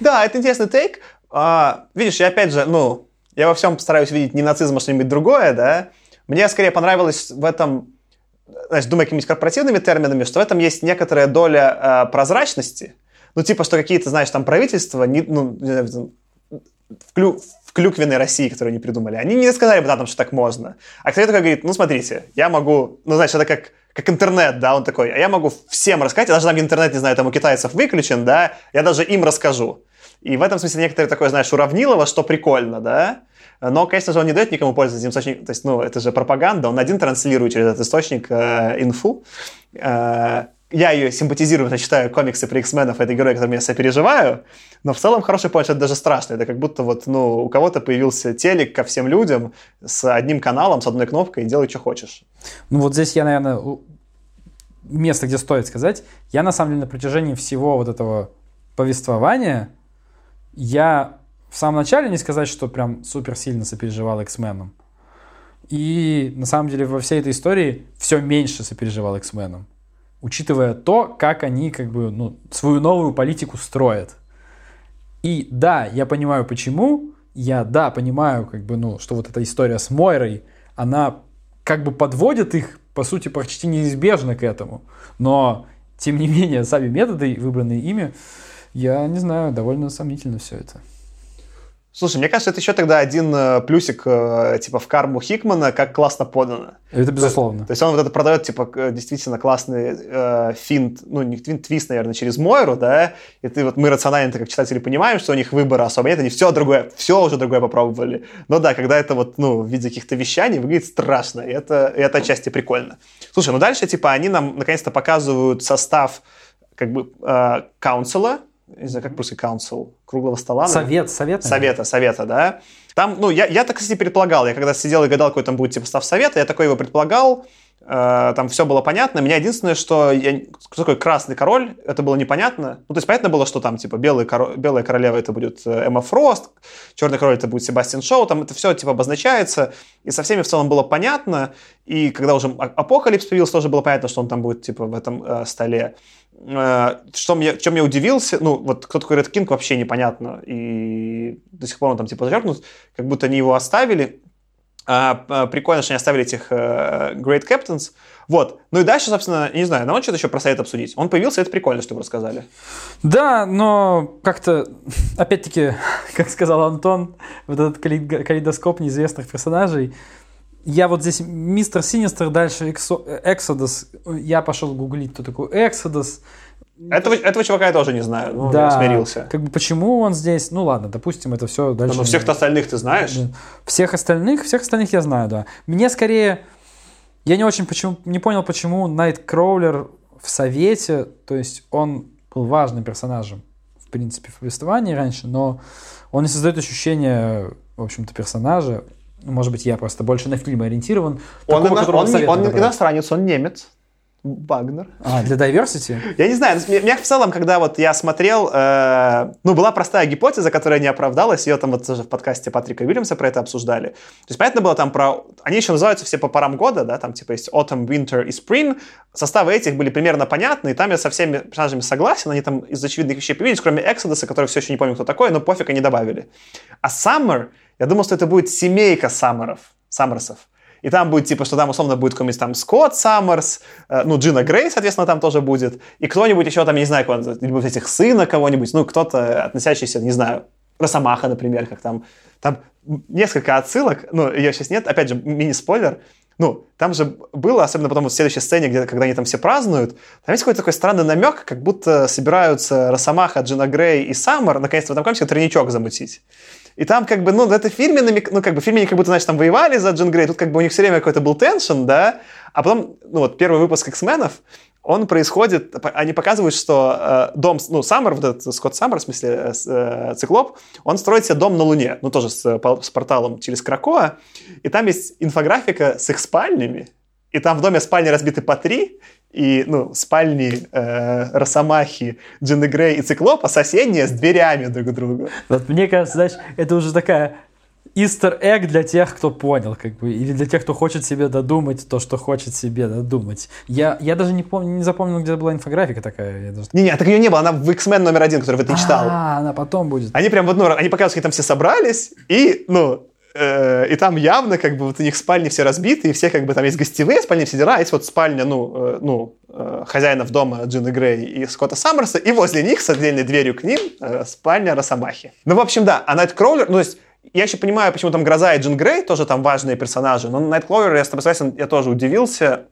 Да, это интересный тейк. А, видишь, я опять же, ну, я во всем стараюсь видеть не нацизм, а что-нибудь другое, да. Мне скорее понравилось в этом, значит, думая какими-нибудь корпоративными терминами, что в этом есть некоторая доля э, прозрачности. Ну, типа, что какие-то, знаешь, там правительства, не, ну, вклю, в клюквенной России, которую они придумали, они не сказали бы там, что так можно. А кто такой говорит, ну, смотрите, я могу, ну, значит, это как, как интернет, да, он такой, а я могу всем рассказать, я даже там интернет, не знаю, там у китайцев выключен, да, я даже им расскажу. И в этом смысле некоторое такое, знаешь, уравнилово, что прикольно, да, но, конечно же, он не дает никому пользоваться этим источником. То есть, ну, это же пропаганда. Он один транслирует через этот источник э, инфу. Э, я ее симпатизирую, когда читаю комиксы про X-менов, это герой, которым я сопереживаю, но в целом хороший поинт, это даже страшно. Это как будто вот, ну, у кого-то появился телек ко всем людям с одним каналом, с одной кнопкой, и делай, что хочешь. Ну вот здесь я, наверное, место, где стоит сказать, я на самом деле на протяжении всего вот этого повествования, я в самом начале не сказать, что прям супер сильно сопереживал X-менам. И на самом деле во всей этой истории все меньше сопереживал X-менам учитывая то, как они как бы ну, свою новую политику строят. И да, я понимаю, почему. Я, да, понимаю, как бы, ну, что вот эта история с Мойрой, она как бы подводит их, по сути, почти неизбежно к этому. Но, тем не менее, сами методы, выбранные ими, я не знаю, довольно сомнительно все это. Слушай, мне кажется, это еще тогда один э, плюсик э, типа в карму Хикмана, как классно подано. Это безусловно. То, то есть он вот это продает типа действительно классный э, финт, ну не финт, твист, наверное, через Мойру, да, и ты вот мы рационально как читатели понимаем, что у них выбора особо нет, они все другое, все уже другое попробовали. Но да, когда это вот, ну, в виде каких-то вещаний выглядит страшно, и это, и это отчасти прикольно. Слушай, ну дальше типа они нам наконец-то показывают состав как бы э, каунсела, не знаю, как просто council, круглого стола. Совет, совет. Совета, совета, да. Там, ну, я, я так, кстати, предполагал. Я когда сидел и гадал, какой там будет, типа, состав совета, я такой его предполагал. Э, там все было понятно. Меня единственное, что я, кто такой красный король, это было непонятно. Ну, то есть понятно было, что там, типа, белый коро... белая королева это будет э, Эмма Фрост, черный король это будет Себастьян Шоу, там это все, типа, обозначается. И со всеми в целом было понятно. И когда уже Апокалипс появился, тоже было понятно, что он там будет, типа, в этом э, столе. Э, что мне, чем я удивился, ну, вот кто такой Red King, вообще непонятно, и до сих пор он там, типа, зачеркнут, как будто они его оставили. А, а, прикольно, что они оставили этих э, Great Captains. Вот. Ну и дальше, собственно, не знаю, нам что-то еще про совет обсудить. Он появился, это прикольно, что вы рассказали. Да, но как-то, опять-таки, как сказал Антон, вот этот калейдоскоп неизвестных персонажей, я вот здесь мистер Синистер, дальше Эксодос, я пошел гуглить, кто такой Эксодос. Этого, этого чувака я тоже не знаю, ну, да, смирился. Как бы почему он здесь? Ну ладно, допустим, это все дальше. Но всех остальных ты знаешь? Всех остальных, всех остальных я знаю, да. Мне скорее, я не очень почему, не понял, почему Найткроулер в Совете, то есть он был важным персонажем, в принципе, в повествовании раньше, но он не создает ощущение, в общем-то, персонажа. Может быть, я просто больше на фильмы ориентирован. Он, такого, он, он, он иностранец, он немец. Вагнер. А, для diversity? Я не знаю. Меня в целом, когда вот я смотрел, э, ну, была простая гипотеза, которая не оправдалась. Ее там вот в подкасте Патрика Уильямса про это обсуждали. То есть, понятно было там про... Они еще называются все по парам года, да, там типа есть Autumn, Winter и Spring. Составы этих были примерно понятны, и там я со всеми персонажами согласен. Они там из очевидных вещей появились, кроме Exodus, который все еще не помню, кто такой, но пофиг, они добавили. А Summer, я думал, что это будет семейка Саммеров, Саммерсов. И там будет, типа, что там, условно, будет какой-нибудь там Скотт Саммерс, э, ну, Джина Грей, соответственно, там тоже будет. И кто-нибудь еще там, я не знаю, кого-нибудь этих сына кого-нибудь, ну, кто-то, относящийся, не знаю, Росомаха, например, как там. Там несколько отсылок, ну, ее сейчас нет, опять же, мини-спойлер, ну, там же было, особенно потом в следующей сцене, где, когда они там все празднуют, там есть какой-то такой странный намек, как будто собираются Росомаха, Джина Грей и Саммер наконец-то в этом комиксе тройничок замутить. И там как бы, ну, в фильме, ну, как бы в фильме они как будто, значит, там воевали за Джин Грей, тут как бы у них все время какой-то был теншн, да, а потом, ну, вот первый выпуск X-менов, он происходит, они показывают, что э, дом, ну, Саммер, вот этот Скотт Саммер, в смысле, э, э, Циклоп, он строит себе дом на Луне, ну, тоже с, с порталом через Кракоа, и там есть инфографика с их спальнями, и там в доме спальни разбиты по три, и, ну, спальни э, Росомахи, Джины Грей и Циклопа соседние с дверями друг к другу. Вот мне кажется, знаешь, это уже такая Истер Эгг для тех, кто понял, как бы, или для тех, кто хочет себе додумать то, что хочет себе додумать. Я, я даже не помню, не запомнил, где была инфографика такая. даже... Не-не, так ее не было, она в X-Men номер один, который ты читал. А, она потом будет. Они прям вот, ну, они показывают, как там все собрались, и, ну, Э, и там явно как бы вот у них спальни все разбиты, и все как бы там есть гостевые спальни, все дела, есть вот спальня, ну, э, ну, э, хозяинов дома Джины Грей и Скотта Саммерса, и возле них с отдельной дверью к ним спальня Росомахи. Ну, в общем, да, а Найткроулер, ну, то есть я еще понимаю, почему там Гроза и Джин Грей тоже там важные персонажи, но Найткроулер, я с тобой согласен, я тоже удивился,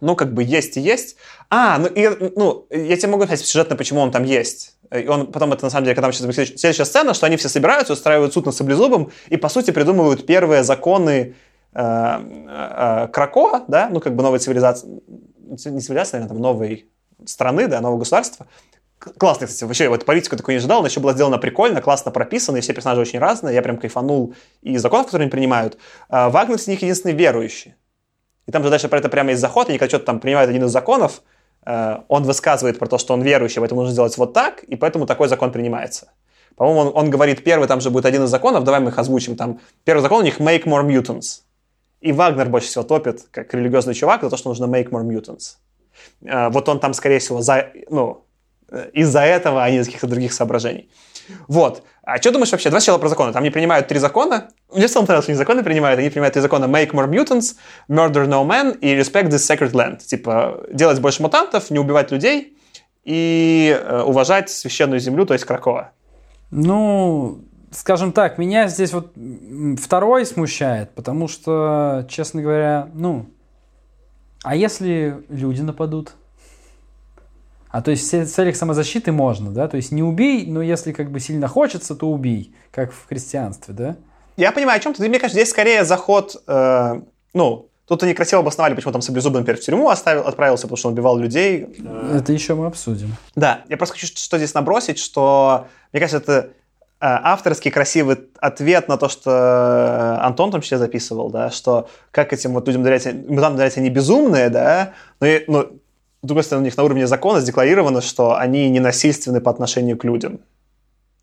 ну, как бы есть и есть. А, ну, и, ну я тебе могу сказать сюжетно, почему он там есть. И он потом, это на самом деле, когда сейчас следующая сцена, что они все собираются, устраивают суд над Саблезубом и, по сути, придумывают первые законы э, э, Крако, да, ну, как бы новой цивилизации, не цивилизации, наверное, там, новой страны, да, нового государства. Классно, кстати, вообще, вот политику такой не ожидал, она еще была сделана прикольно, классно прописана, и все персонажи очень разные, я прям кайфанул и законов, которые они принимают. А Вагнер с них единственный верующий. И там же дальше про это прямо есть заход, они когда что-то там принимают один из законов, э, он высказывает про то, что он верующий, поэтому нужно сделать вот так, и поэтому такой закон принимается. По-моему, он, он говорит первый, там же будет один из законов, давай мы их озвучим. Там первый закон у них make more mutants. И Вагнер больше всего топит, как религиозный чувак, за то, что нужно make more mutants. Э, вот он там, скорее всего, за, ну, э, из-за этого, а не из каких-то других соображений. Вот. А что думаешь вообще? Давай сначала про законы. Там они принимают три закона. Мне в целом нравится, что они законы принимают. Они принимают три закона Make More Mutants, Murder No Man и Respect This Sacred Land. Типа, делать больше мутантов, не убивать людей и э, уважать священную землю, то есть Кракова. Ну, скажем так, меня здесь вот второй смущает, потому что, честно говоря, ну, а если люди нападут? А то есть в целях самозащиты можно, да? То есть не убей, но если как бы сильно хочется, то убей, как в христианстве, да? Я понимаю, о чем ты. Мне кажется, здесь скорее заход, э, ну, Тут они красиво обосновали, почему там Саблезуб, например, в тюрьму оставил, отправился, потому что он убивал людей. Это еще мы обсудим. Да, я просто хочу что здесь набросить, что, мне кажется, это э, авторский красивый ответ на то, что э, Антон там числе записывал, да, что как этим вот людям доверять, мутантам доверять, они безумные, да, но, и, но с другой стороны, у них на уровне закона задекларировано, что они ненасильственны по отношению к людям.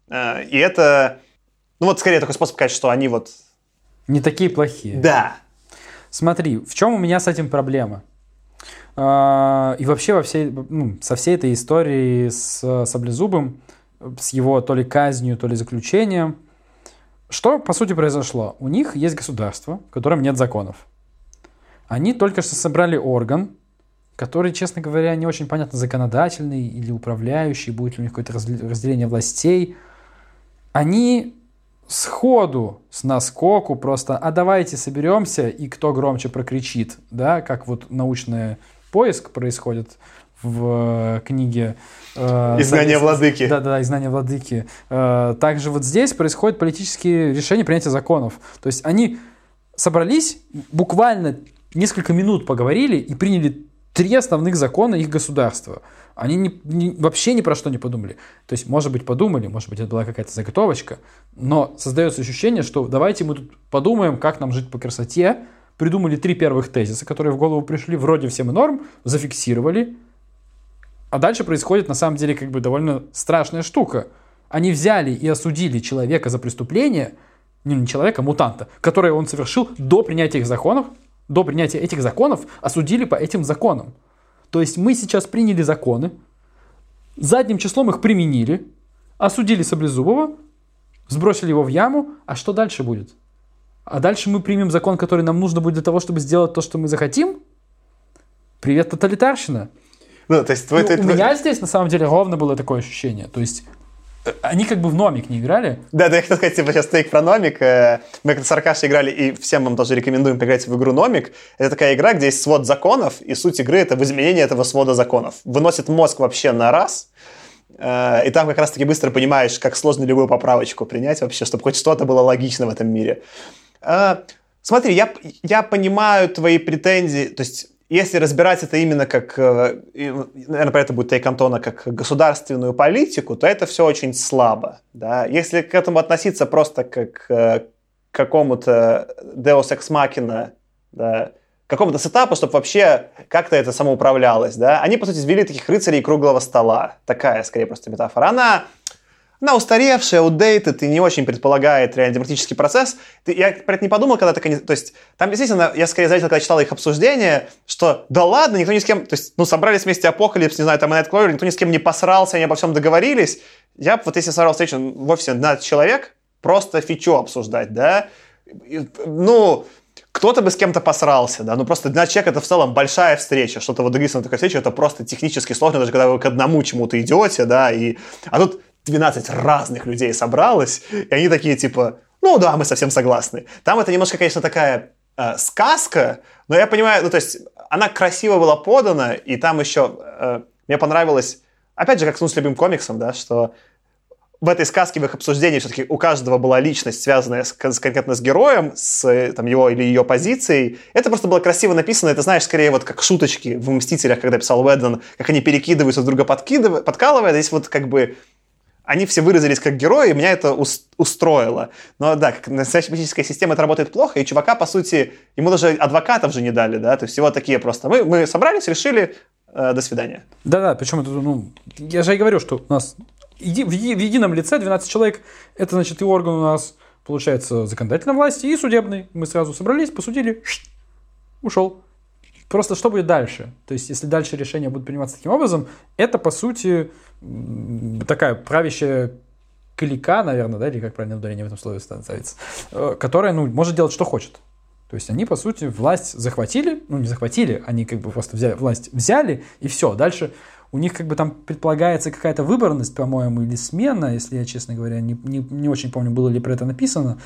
Э, и это, ну вот скорее такой способ сказать, что они вот... Не такие плохие. Да, Смотри, в чем у меня с этим проблема? А, и вообще во всей, ну, со всей этой историей с Саблезубым, с его то ли казнью, то ли заключением, что по сути произошло? У них есть государство, в котором нет законов. Они только что собрали орган, который, честно говоря, не очень понятно, законодательный или управляющий, будет ли у них какое-то разделение властей. Они сходу, с наскоку просто, а давайте соберемся, и кто громче прокричит, да, как вот научный поиск происходит в э, книге э, «Изгнание владыки». Да-да, «Изгнание владыки». Э, также вот здесь происходят политические решения принятия законов. То есть они собрались, буквально несколько минут поговорили и приняли три основных закона их государства – они не, не, вообще ни про что не подумали. То есть, может быть, подумали, может быть, это была какая-то заготовочка, но создается ощущение, что давайте мы тут подумаем, как нам жить по красоте, придумали три первых тезиса, которые в голову пришли, вроде всем норм, зафиксировали, а дальше происходит на самом деле как бы довольно страшная штука. Они взяли и осудили человека за преступление, не, не человека, а мутанта, которое он совершил до принятия их законов, до принятия этих законов осудили по этим законам. То есть мы сейчас приняли законы, задним числом их применили, осудили Саблезубова, сбросили его в яму, а что дальше будет? А дальше мы примем закон, который нам нужно будет для того, чтобы сделать то, что мы захотим? Привет, тоталитарщина. Ну, то есть твой, ну, твой, у твой... меня здесь на самом деле ровно было такое ощущение. То есть они как бы в номик не играли. Да, да, я хотел сказать, типа, сейчас стейк про номик. Э, мы как-то с Аркашей играли, и всем вам тоже рекомендуем поиграть в игру номик. Это такая игра, где есть свод законов, и суть игры — это в изменении этого свода законов. Выносит мозг вообще на раз, э, и там как раз-таки быстро понимаешь, как сложно любую поправочку принять вообще, чтобы хоть что-то было логично в этом мире. Э, смотри, я, я понимаю твои претензии, то есть если разбирать это именно как, э, наверное, про это будет тейк Антона, как государственную политику, то это все очень слабо. Да? Если к этому относиться просто как э, к какому-то Deus Ex Machina, да, какому-то сетапу, чтобы вообще как-то это самоуправлялось, да, они, по сути, ввели таких рыцарей круглого стола. Такая, скорее, просто метафора. Она она устаревшая, outdated и не очень предполагает реально демократический процесс. Я про это не подумал, когда так они... То есть там действительно, я скорее заметил, когда читал их обсуждение, что да ладно, никто ни с кем... То есть, ну, собрались вместе Апокалипс, не знаю, там и Clover, никто ни с кем не посрался, они обо всем договорились. Я вот если собрал встречу в офисе 12 человек, просто фичу обсуждать, да, ну, кто-то бы с кем-то посрался, да, ну просто для человека это в целом большая встреча, что-то вот договориться на такой встрече, это просто технически сложно, даже когда вы к одному чему-то идете, да, и... А тут 12 разных людей собралось, и они такие типа, ну да, мы совсем согласны. Там это немножко, конечно, такая э, сказка, но я понимаю, ну то есть она красиво была подана, и там еще э, мне понравилось, опять же, как с любым комиксом, да, что в этой сказке, в их обсуждении все-таки у каждого была личность, связанная с, конкретно с героем, с там, его или ее позицией. Это просто было красиво написано. Это, знаешь, скорее вот как шуточки в «Мстителях», когда писал Уэддон, как они перекидываются друг друга, подкалывая. Здесь вот как бы они все выразились как герои, и меня это устроило. Но да, как настоящая политическая система это работает плохо, и чувака, по сути, ему даже адвокатов же не дали, да, то есть всего такие просто. Мы, мы собрались, решили, э, до свидания. Да-да, причем это, ну, я же и говорю, что у нас еди, в, в едином лице 12 человек, это значит и орган у нас, получается, законодательной власти и судебный. Мы сразу собрались, посудили, ушел. Просто что будет дальше? То есть, если дальше решения будут приниматься таким образом, это, по сути, такая правящая клика, наверное, да, или как правильно ударение в этом слове становится, э, которая, ну, может делать, что хочет. То есть они, по сути, власть захватили, ну, не захватили, они как бы просто взяли, власть взяли, и все. Дальше у них как бы там предполагается какая-то выборность, по-моему, или смена, если я, честно говоря, не, не, не очень помню, было ли про это написано.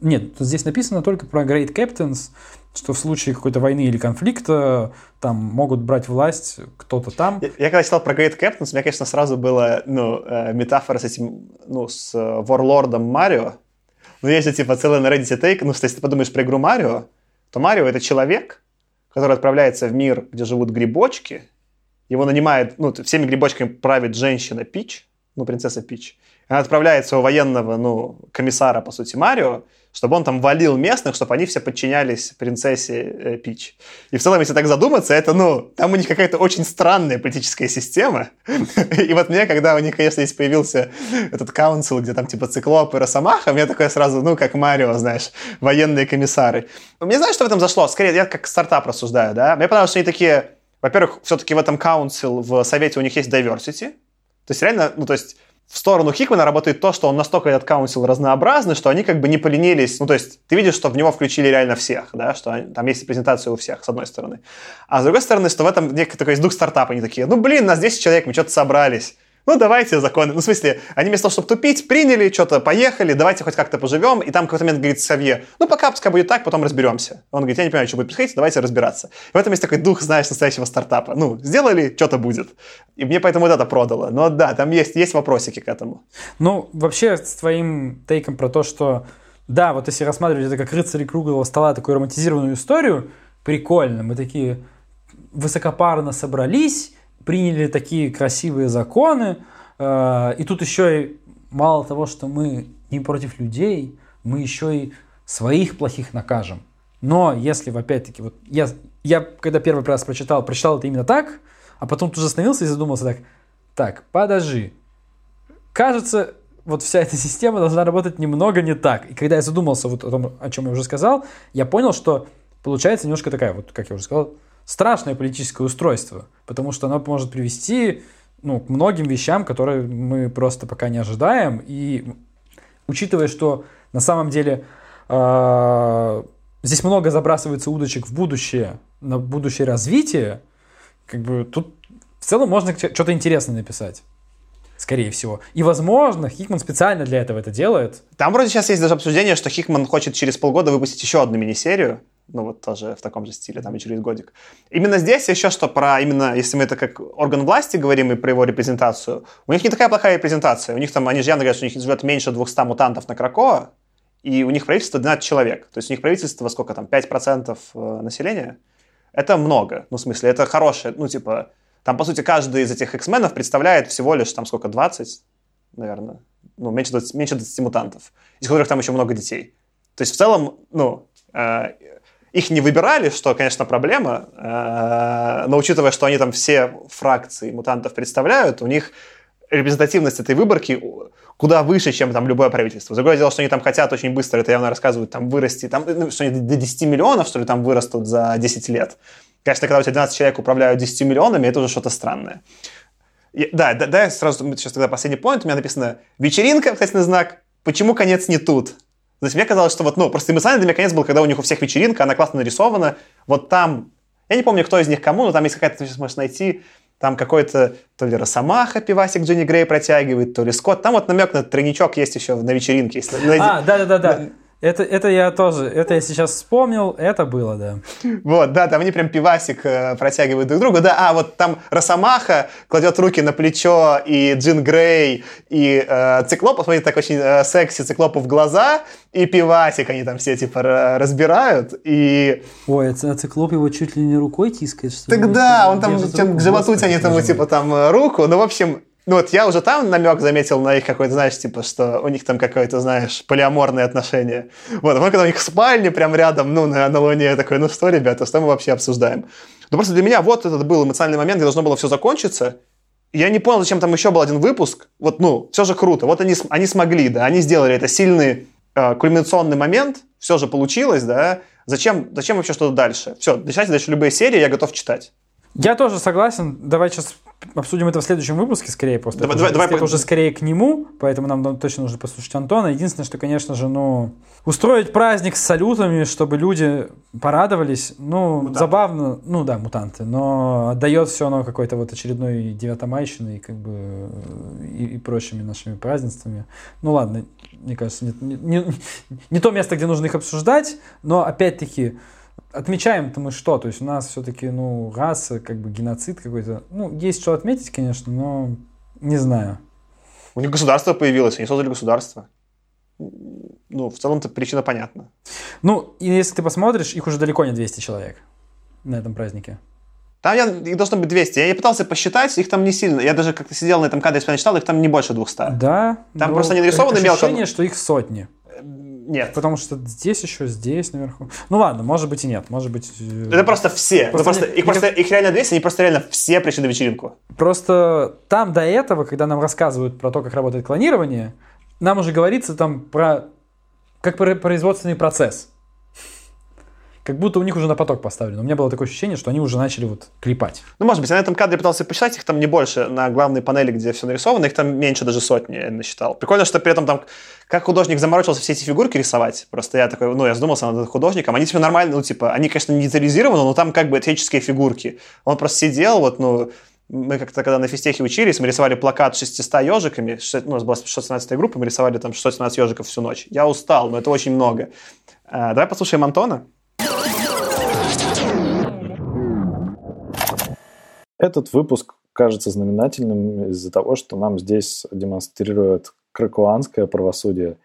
Нет, здесь написано только про Great Captains, что в случае какой-то войны или конфликта там могут брать власть кто-то там. Я, я когда читал про Great Captains, у меня, конечно, сразу была ну, э, метафора с этим, ну, с Ворлордом Марио. Ну, есть же, типа, целый на Reddit тейк, ну, если ты подумаешь про игру Марио, то Марио — это человек, который отправляется в мир, где живут грибочки, его нанимает, ну, всеми грибочками правит женщина Пич, ну, принцесса Пич. Она отправляется у военного, ну, комиссара, по сути, Марио, чтобы он там валил местных, чтобы они все подчинялись принцессе э, Пич. И в целом, если так задуматься, это, ну, там у них какая-то очень странная политическая система. И вот мне, когда у них, конечно, здесь появился этот каунсил, где там типа циклоп и росомаха, мне такое сразу, ну, как Марио, знаешь, военные комиссары. Мне знаешь, что в этом зашло? Скорее, я как стартап рассуждаю, да? Мне понравилось, что они такие, во-первых, все-таки в этом каунсил, в совете у них есть diversity. То есть реально, ну, то есть в сторону Хикмана работает то, что он настолько этот каунсил разнообразный, что они как бы не поленились. Ну, то есть ты видишь, что в него включили реально всех, да, что они, там есть презентация у всех, с одной стороны. А с другой стороны, что в этом некий такой дух стартапа. Они такие, ну, блин, нас 10 человек, мы что-то собрались ну, давайте законы. Ну, в смысле, они вместо того, чтобы тупить, приняли, что-то поехали, давайте хоть как-то поживем. И там какой-то момент говорит Савье, ну, пока пускай будет так, потом разберемся. Он говорит, я не понимаю, что будет происходить, давайте разбираться. И в этом есть такой дух, знаешь, настоящего стартапа. Ну, сделали, что-то будет. И мне поэтому вот это продало. Но да, там есть, есть вопросики к этому. Ну, вообще, с твоим тейком про то, что да, вот если рассматривать это как рыцари круглого стола, такую романтизированную историю, прикольно. Мы такие высокопарно собрались, приняли такие красивые законы, э, и тут еще и мало того, что мы не против людей, мы еще и своих плохих накажем. Но если, опять-таки, вот я, я когда первый раз прочитал, прочитал это именно так, а потом тут же остановился и задумался так, так, подожди, кажется, вот вся эта система должна работать немного не так. И когда я задумался вот о том, о чем я уже сказал, я понял, что получается немножко такая, вот как я уже сказал, страшное политическое устройство, потому что оно может привести ну, к многим вещам, которые мы просто пока не ожидаем. И учитывая, что на самом деле э, здесь много забрасывается удочек в будущее, на будущее развитие, как бы тут в целом можно что-то интересное написать. Скорее всего. И, возможно, Хикман специально для этого это делает. Там вроде сейчас есть даже обсуждение, что Хикман хочет через полгода выпустить еще одну мини-серию, ну вот тоже в таком же стиле, там и через годик. Именно здесь еще что про, именно если мы это как орган власти говорим и про его репрезентацию, у них не такая плохая репрезентация. У них там, они же явно говорят, что у них живет меньше 200 мутантов на Кракоа, и у них правительство 12 человек. То есть у них правительство сколько там, 5% э, населения? Это много. Ну, в смысле, это хорошее, ну, типа, там, по сути, каждый из этих X-менов представляет всего лишь там сколько, 20, наверное, ну, меньше 20, меньше 20 мутантов, из которых там еще много детей. То есть в целом, ну, э, их не выбирали, что, конечно, проблема, э, но учитывая, что они там все фракции мутантов представляют, у них репрезентативность этой выборки куда выше, чем там любое правительство. Другое дело, что они там хотят очень быстро, это явно рассказывают, там вырасти, там, ну, что они до 10 миллионов, что ли, там вырастут за 10 лет. Конечно, когда у тебя 12 человек управляют 10 миллионами, это уже что-то странное. И, да, да, да, сразу, сейчас тогда последний поинт, у меня написано «Вечеринка», кстати, знак, почему конец не тут? То есть мне казалось, что вот, ну, просто эмоциональный для меня конец был, когда у них у всех вечеринка, она классно нарисована. Вот там, я не помню, кто из них кому, но там есть какая-то, ты сейчас можешь найти, там какой-то то ли Росомаха пивасик Дженни Грей протягивает, то ли Скотт. Там вот намек на тройничок есть еще на вечеринке. Если... А, да-да-да. Это, это я тоже, это я сейчас вспомнил, это было, да. Вот, да, там они прям пивасик э, протягивают друг другу, да, а вот там Росомаха кладет руки на плечо, и Джин Грей, и э, Циклоп, посмотрите, так очень э, секси Циклопу в глаза, и пивасик они там все, типа, разбирают, и... Ой, а Циклоп его чуть ли не рукой тискает, что ли? Так да, он там к животу тянет ему, типа, там, э, руку, ну, в общем, ну вот я уже там намек заметил на их какой-то, знаешь, типа, что у них там какое-то, знаешь, полиаморные отношения. Вот, а когда у них спальни прям рядом, ну, на, на Луне, я такой, ну что, ребята, что мы вообще обсуждаем? Ну просто для меня вот этот был эмоциональный момент, где должно было все закончиться. Я не понял, зачем там еще был один выпуск. Вот, ну, все же круто. Вот они, они смогли, да, они сделали это сильный э, кульминационный момент, все же получилось, да. Зачем, зачем вообще что-то дальше? Все, начинайте дальше любые серии, я готов читать. Я тоже согласен. Давай сейчас обсудим это в следующем выпуске, скорее просто. Давай, это давай, уже, давай, уже скорее к нему, поэтому нам ну, точно нужно послушать Антона. Единственное, что, конечно же, ну, устроить праздник с салютами, чтобы люди порадовались, ну, Мутанты. забавно, ну да, мутанты, но отдает все равно какой-то вот очередной девятомайщиной, как бы, э, и, и прочими нашими празднествами. Ну ладно, мне кажется, не, не- не- не то место, где нужно их обсуждать, но опять-таки отмечаем-то мы что? То есть у нас все-таки, ну, раса, как бы геноцид какой-то. Ну, есть что отметить, конечно, но не знаю. У них государство появилось, они создали государство. Ну, в целом-то причина понятна. Ну, и если ты посмотришь, их уже далеко не 200 человек на этом празднике. Там я, их должно быть 200. Я пытался посчитать, их там не сильно. Я даже как-то сидел на этом кадре, если читал, их там не больше 200. Да. Там просто не нарисованы мелко, Ощущение, что их сотни. Нет. Потому что здесь еще, здесь наверху. Ну ладно, может быть и нет. Может быть... э, Это просто все. Просто Ну, просто, не- их, просто, их реально 200, они просто реально все пришли на вечеринку. Просто там до этого, когда нам рассказывают про то, как работает клонирование, нам уже говорится там про как про- производственный процесс. Как будто у них уже на поток поставлено. У меня было такое ощущение, что они уже начали вот клепать. Ну, может быть, я на этом кадре пытался посчитать, их там не больше. На главной панели, где все нарисовано, их там меньше даже сотни, я насчитал. Прикольно, что при этом там, как художник заморочился все эти фигурки рисовать. Просто я такой, ну, я задумался над художником. Они типа нормально, ну, типа, они, конечно, не детализированы, но там как бы этические фигурки. Он просто сидел, вот, ну, мы как-то, когда на физтехе учились, мы рисовали плакат с 600 ежиками. Ну, у нас была 617 группа, мы рисовали там 617 ежиков всю ночь. Я устал, но это очень много. А, давай послушаем Антона. Этот выпуск кажется знаменательным из-за того, что нам здесь демонстрирует кракуанское правосудие,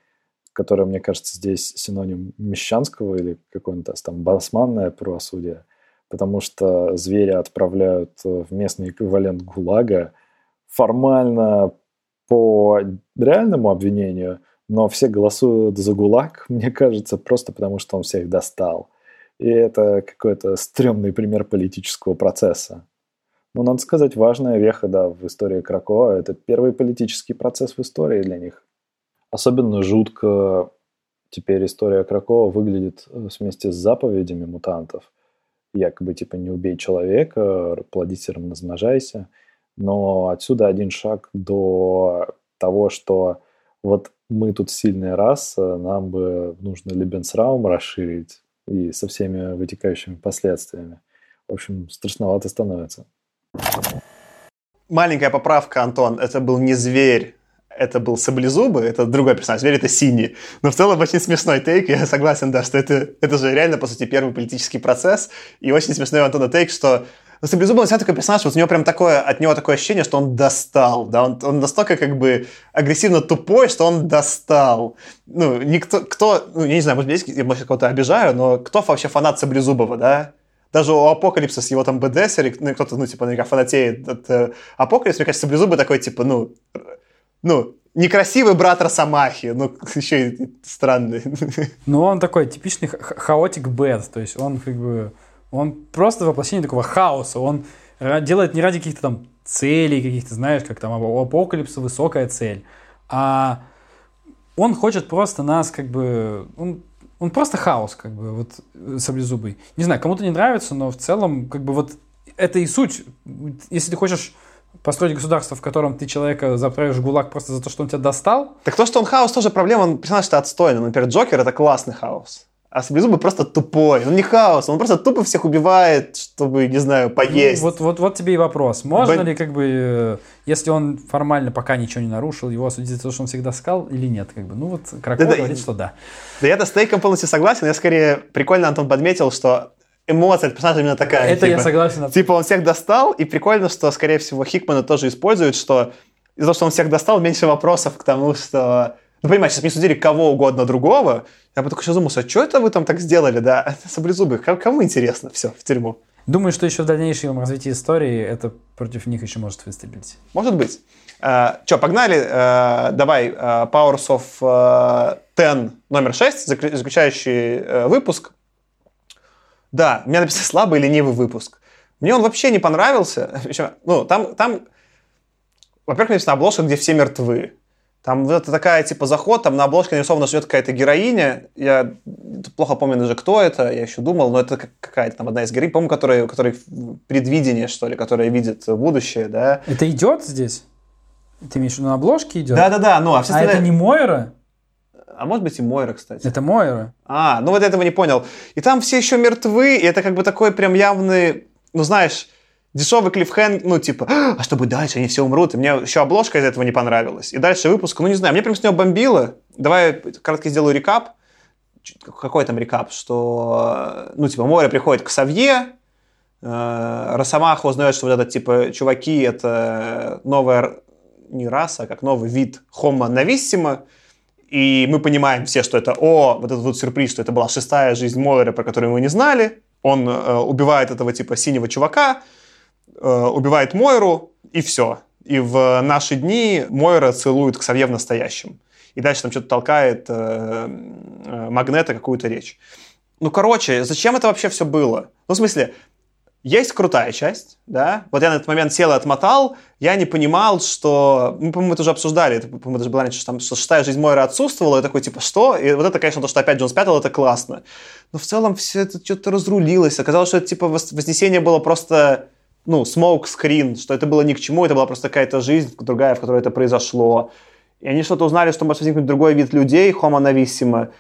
которое, мне кажется, здесь синоним мещанского или какое-нибудь там басманное правосудие, потому что зверя отправляют в местный эквивалент ГУЛАГа формально по реальному обвинению, но все голосуют за ГУЛАГ, мне кажется, просто потому что он всех достал. И это какой-то стрёмный пример политического процесса. Ну, надо сказать, важная веха, да, в истории Кракова. Это первый политический процесс в истории для них. Особенно жутко теперь история Кракова выглядит э, вместе с заповедями мутантов. Якобы, типа, не убей человека, плодителем размножайся. Но отсюда один шаг до того, что вот мы тут сильная раса, нам бы нужно Лебенсраум расширить и со всеми вытекающими последствиями. В общем, страшновато становится. Маленькая поправка, Антон. Это был не зверь, это был саблезубы, это другой персонаж. Зверь это синий. Но в целом очень смешной тейк. Я согласен, да, что это, это же реально, по сути, первый политический процесс. И очень смешной у Антона тейк, что ну, Саблезубый, он всегда такой персонаж, вот у него прям такое, от него такое ощущение, что он достал, да, он, он настолько как бы агрессивно тупой, что он достал. Ну, никто, кто, ну, я не знаю, может быть, я, может, кого-то обижаю, но кто вообще фанат Саблезубова, да? Даже у Апокалипса с его там БДС, ну, кто-то, ну, типа, наверняка фанатеет от э, Апокалипса, мне кажется, Саблезубый такой, типа, ну, ну, некрасивый брат Росомахи, ну, еще и странный. Ну, он такой типичный ха- хаотик бэд. То есть он как бы... Он просто воплощение такого хаоса. Он делает не ради каких-то там целей, каких-то, знаешь, как там у Апокалипса высокая цель. А он хочет просто нас как бы... Он, он просто хаос, как бы, вот, э, саблезубый. Не знаю, кому-то не нравится, но в целом, как бы, вот, это и суть. Если ты хочешь построить государство, в котором ты человека заправишь в ГУЛАГ просто за то, что он тебя достал, Так то, что он хаос, тоже проблема, он персонаж-то отстойный. Например, Джокер — это классный хаос. А Саблезубый просто тупой. Он не хаос, он просто тупо всех убивает, чтобы, не знаю, поесть. Ну, вот, вот, вот тебе и вопрос. Можно Бен- ли, как бы, э, если он формально пока ничего не нарушил, его осудить за то, что он всегда скал, или нет? Как бы, ну вот Краков Да-да, говорит, и- что да. Да я с Тейком полностью согласен. Я скорее прикольно Антон подметил, что эмоция от персонажа именно такая. Это я типа, согласен. Типа он всех достал, и прикольно, что, скорее всего, Хикмана тоже использует, что из-за того, что он всех достал, меньше вопросов к тому, что... Ну, понимаете, сейчас мне судили кого угодно другого, я бы только сейчас задумался, а что это вы там так сделали, да? Саблезубых, Кому- интересно? Все, в тюрьму. Думаю, что еще в дальнейшем развитии истории это против них еще может выстрелить. Может быть. Че, погнали? Э, давай, э, Powers of э, Ten номер 6, заклю- заключающий э, выпуск. Да, у меня написано слабый ленивый выпуск. Мне он вообще не понравился. Ну, там, там, во-первых, написано обложка, где все мертвы. Там вот это такая, типа, заход, там на обложке нарисована живет какая-то героиня. Я плохо помню даже, кто это, я еще думал, но это какая-то там одна из героинь, по-моему, которая, которая предвидение, что ли, которая видит будущее, да. Это идет здесь? Ты имеешь в виду на обложке идет? Да-да-да, ну, а все А это не Мойра? А может быть и Мойра, кстати. Это Мойра. А, ну вот этого не понял. И там все еще мертвы, и это как бы такой прям явный, ну знаешь, дешевый клиффхэнг, ну типа, а что будет дальше, они все умрут. И мне еще обложка из этого не понравилась. И дальше выпуск, ну не знаю, мне прям с него бомбило. Давай кратко сделаю рекап. Какой там рекап? Что, ну типа, Море приходит к Савье, э, Росомаха узнает, что вот этот, типа, чуваки, это новая, не раса, а как новый вид Homo novissima, и мы понимаем все, что это, о, вот этот вот сюрприз, что это была шестая жизнь Мойера, про которую мы не знали. Он э, убивает этого типа синего чувака, э, убивает Мойру, и все. И в наши дни Мойра целует Ксавье в настоящем. И дальше там что-то толкает э, э, Магнета какую-то речь. Ну, короче, зачем это вообще все было? Ну, в смысле, есть крутая часть, да. Вот я на этот момент сел и отмотал, я не понимал, что... Мы, по-моему, это уже обсуждали, это, по-моему, даже было раньше, что, там, что шестая жизнь Мойра отсутствовала, и такой, типа, что? И вот это, конечно, то, что опять Джон спятил, это классно. Но в целом все это что-то разрулилось. Оказалось, что это, типа, Вознесение было просто, ну, smoke screen, что это было ни к чему, это была просто какая-то жизнь другая, в которой это произошло. И они что-то узнали, что может возникнуть другой вид людей, homo novissima.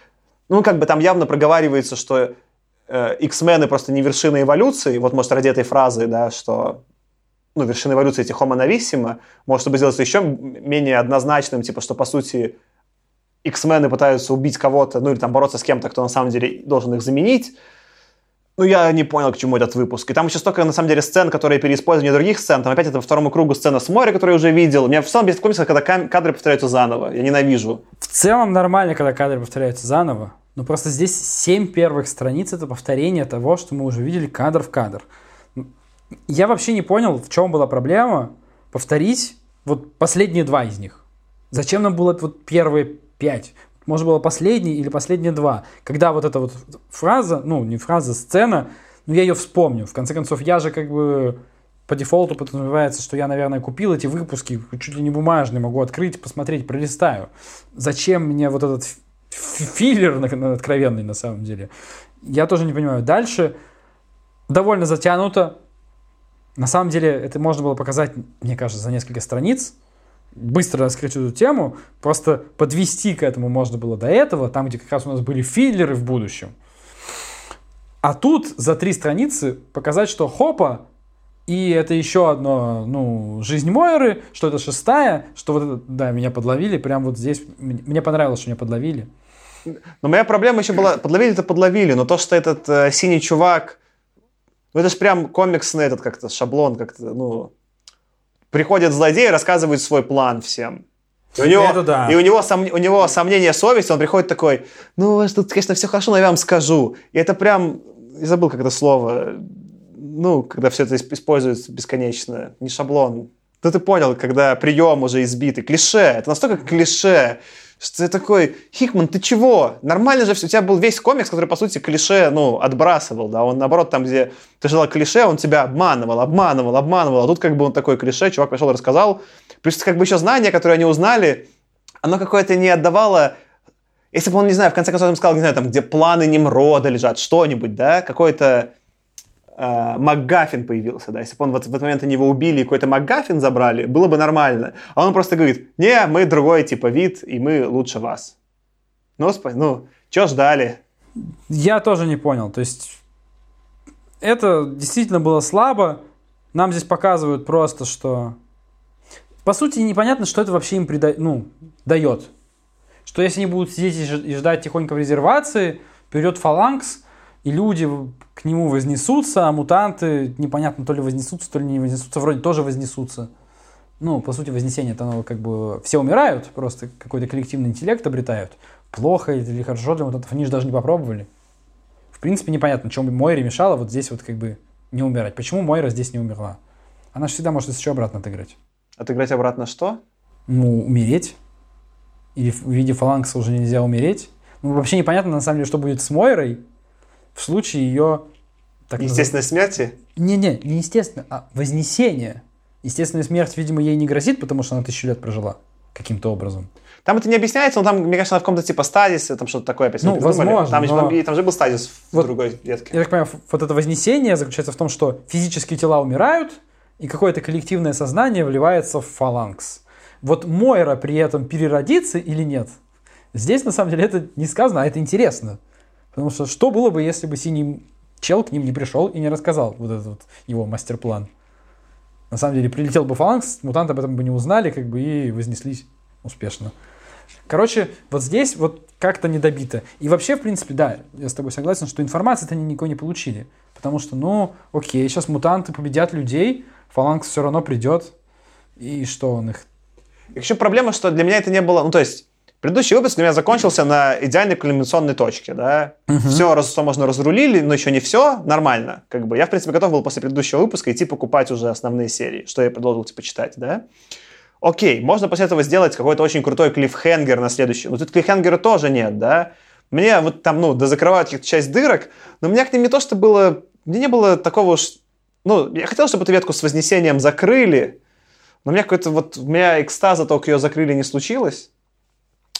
Ну, как бы там явно проговаривается, что э, X-мены просто не вершина эволюции. Вот, может, ради этой фразы, да, что ну, вершина эволюции эти homo novissima, может, чтобы сделать еще менее однозначным, типа, что, по сути, X-мены пытаются убить кого-то, ну, или там бороться с кем-то, кто на самом деле должен их заменить. Ну, я не понял, к чему этот выпуск. И там еще столько, на самом деле, сцен, которые переиспользованы других сцен. Там опять это во второму кругу сцена с моря, которую я уже видел. У меня в целом без комиксов, когда кадры повторяются заново. Я ненавижу. В целом нормально, когда кадры повторяются заново. Но просто здесь семь первых страниц это повторение того, что мы уже видели кадр в кадр. Я вообще не понял, в чем была проблема повторить вот последние два из них. Зачем нам было вот первые пять? Может, было последний или последние два. Когда вот эта вот фраза, ну, не фраза, сцена, ну, я ее вспомню. В конце концов, я же как бы по дефолту подразумевается, что я, наверное, купил эти выпуски, чуть ли не бумажные, могу открыть, посмотреть, пролистаю. Зачем мне вот этот филлер откровенный на самом деле? Я тоже не понимаю. Дальше довольно затянуто. На самом деле это можно было показать, мне кажется, за несколько страниц быстро раскрыть эту тему, просто подвести к этому можно было до этого, там, где как раз у нас были филлеры в будущем. А тут за три страницы показать, что хопа, и это еще одно, ну, жизнь Мойры, что это шестая, что вот да, меня подловили, прям вот здесь, мне понравилось, что меня подловили. Но моя проблема еще была, подловили это подловили, но то, что этот э, синий чувак, ну это же прям комиксный этот как-то шаблон, как-то, ну, приходит злодей и рассказывает свой план всем. И у него, Это да. и у него, сом, у него сомнение совести, он приходит такой, ну, у вас тут, конечно, все хорошо, но я вам скажу. И это прям, я забыл как это слово, ну, когда все это используется бесконечно, не шаблон. Ну, ты понял, когда прием уже избитый, клише, это настолько клише, что ты такой, Хикман, ты чего? Нормально же все. У тебя был весь комикс, который, по сути, клише, ну, отбрасывал, да. Он, наоборот, там, где ты ждал клише, он тебя обманывал, обманывал, обманывал. А тут как бы он такой клише, чувак пришел рассказал. Плюс как бы еще знание, которое они узнали, оно какое-то не отдавало если бы он, не знаю, в конце концов, он сказал, не знаю, там, где планы Немрода лежат, что-нибудь, да, какой-то э, МакГаффин появился, да, если бы он вот в этот момент они его убили и какой-то МакГаффин забрали, было бы нормально. А он просто говорит, не, мы другой типа вид, и мы лучше вас. Ну, ну, что ждали? Я тоже не понял, то есть это действительно было слабо. Нам здесь показывают просто, что... По сути, непонятно, что это вообще им прида... ну, дает. Что если они будут сидеть и ждать тихонько в резервации, придет фаланкс, и люди к нему вознесутся, а мутанты непонятно то ли вознесутся, то ли не вознесутся, вроде тоже вознесутся. Ну, по сути, вознесение это оно как бы все умирают, просто какой-то коллективный интеллект обретают. Плохо или хорошо для мутантов, они же даже не попробовали. В принципе, непонятно, чем Мойре мешало вот здесь вот как бы не умирать. Почему Мойра здесь не умерла? Она же всегда может еще обратно отыграть. Отыграть обратно что? Ну, умереть. Или в виде фаланкса уже нельзя умереть. Ну, вообще непонятно, на самом деле, что будет с Мойрой, в случае ее... Так Естественной назов... смерти? Не-не, не естественно, а вознесение. Естественная смерть, видимо, ей не грозит, потому что она тысячу лет прожила. каким-то образом. Там это не объясняется, но там, мне кажется, на каком-то типа стадисе, там что-то такое опять Ну, возможно, Там, но- там же был стадис Вот в другой ветке. Я так понимаю, вот это вознесение заключается в том, что физические тела умирают, и какое-то коллективное сознание вливается в фаланкс. Вот Мойра при этом переродится или нет? Здесь, на самом деле, это не сказано, а это интересно. Потому что что было бы, если бы синий чел к ним не пришел и не рассказал вот этот вот его мастер-план? На самом деле, прилетел бы фаланкс, мутанты об этом бы не узнали, как бы и вознеслись успешно. Короче, вот здесь вот как-то недобито. И вообще, в принципе, да, я с тобой согласен, что информации-то они никакой не получили. Потому что, ну, окей, сейчас мутанты победят людей, фаланкс все равно придет. И что он их... Еще проблема, что для меня это не было... Ну, то есть, предыдущий выпуск для меня закончился на идеальной кульминационной точке, да. Все, раз, что можно, разрулили, но еще не все, нормально. Как бы я, в принципе, готов был после предыдущего выпуска идти покупать уже основные серии, что я продолжил, типа, читать, да. Окей, можно после этого сделать какой-то очень крутой клиффхенгер на следующий. Но тут клиффхенгера тоже нет, да. Мне вот там, ну, дозакрывают часть дырок, но у меня к ним не то, что было... Мне не было такого уж... Ну, я хотел, чтобы эту ветку с Вознесением закрыли, но у меня какой-то вот... У меня экстаза только ее закрыли не случилось.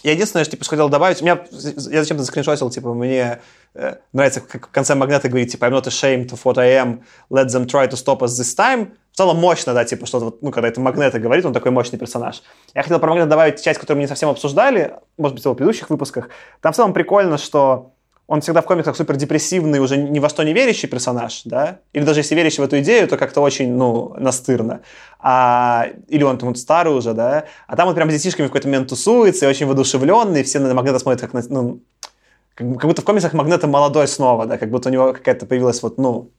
Я единственное, что типа, хотел добавить, у меня, я зачем-то заскриншотил, типа, мне э, нравится, как в конце Магната говорит, типа, I'm not ashamed of what I am, let them try to stop us this time. В целом мощно, да, типа, вот, ну, когда это Магнета говорит, он такой мощный персонаж. Я хотел про Магнета добавить часть, которую мы не совсем обсуждали, может быть, в предыдущих выпусках. Там в целом прикольно, что он всегда в комиксах супер депрессивный, уже ни во что не верящий персонаж, да, или даже если верящий в эту идею, то как-то очень, ну, настырно. А, или он там старый уже, да, а там он прям с детишками в какой-то момент тусуется и очень воодушевленный, и все на Магнета смотрят как на, ну, как, как будто в комиксах Магнета молодой снова, да, как будто у него какая-то появилась вот, ну,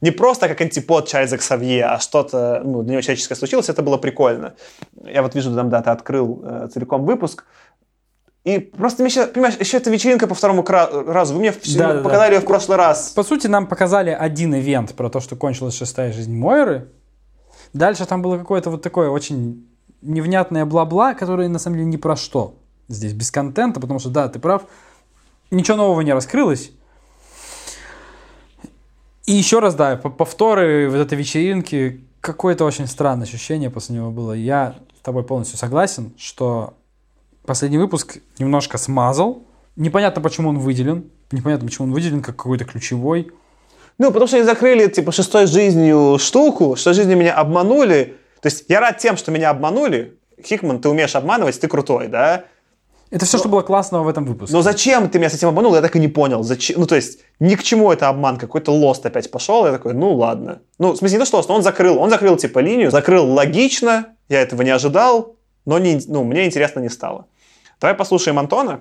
не просто как антипод Чарльза Ксавье, а что-то ну, для него человеческое случилось, это было прикольно. Я вот вижу, там, да, ты открыл э, целиком выпуск, и просто, мне еще, понимаешь, еще эта вечеринка по второму разу. Вы мне всё Да, да, да. показали ее в прошлый раз. По сути, нам показали один ивент про то, что кончилась шестая жизнь Мойры. Дальше там было какое-то вот такое очень невнятное бла-бла, которое на самом деле ни про что. Здесь без контента, потому что, да, ты прав, ничего нового не раскрылось. И еще раз, да, по- повторы вот этой вечеринки, какое-то очень странное ощущение после него было. Я с тобой полностью согласен, что последний выпуск немножко смазал. Непонятно, почему он выделен. Непонятно, почему он выделен как какой-то ключевой. Ну, потому что они закрыли, типа, шестой жизнью штуку, шестой жизнью меня обманули. То есть я рад тем, что меня обманули. Хикман, ты умеешь обманывать, ты крутой, да? Это все, что было классного в этом выпуске. Но зачем ты меня с этим обманул, я так и не понял. Зачем? Ну, то есть, ни к чему это обман, какой-то лост опять пошел. Я такой, ну, ладно. Ну, в смысле, не то, что лост, но он закрыл. Он закрыл, типа, линию, закрыл логично, я этого не ожидал, но не, ну, мне интересно не стало. Давай послушаем Антона.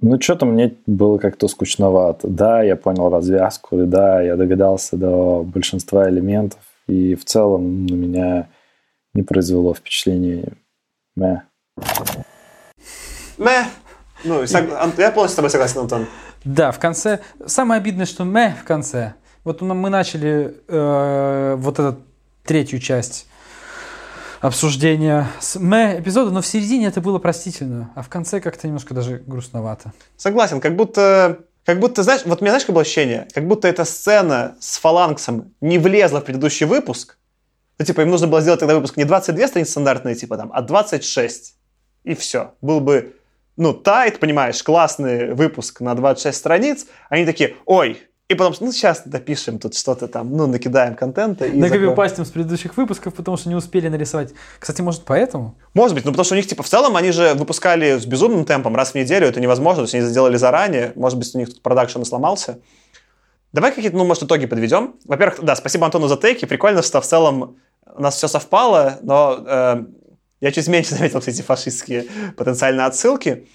Ну, что-то мне было как-то скучновато. Да, я понял развязку, и да, я догадался до большинства элементов, и в целом на меня не произвело впечатление. Мэ. Мэ. Ну, я полностью с тобой согласен, Антон. Да, в конце. Самое обидное, что мы в конце. Вот мы начали э, вот эту третью часть обсуждения с мэ эпизода, но в середине это было простительно, а в конце как-то немножко даже грустновато. Согласен, как будто, как будто, знаешь, вот у меня, знаешь, какое было ощущение? Как будто эта сцена с фаланксом не влезла в предыдущий выпуск. Ну, типа, им нужно было сделать тогда выпуск не 22 страницы стандартные, типа, там, а 26. И все. Был бы, ну, тайт, понимаешь, классный выпуск на 26 страниц. Они такие, ой, и потом, ну, сейчас допишем тут что-то там, ну, накидаем контента. И. Накопипастим с предыдущих выпусков, потому что не успели нарисовать. Кстати, может, поэтому? Может быть, ну потому что у них, типа, в целом они же выпускали с безумным темпом раз в неделю, это невозможно, то есть они сделали заранее, может быть, у них тут продакшн сломался. Давай какие-то, ну, может, итоги подведем. Во-первых, да, спасибо Антону за тейки, прикольно, что в целом у нас все совпало, но э, я чуть меньше заметил все эти фашистские потенциальные отсылки.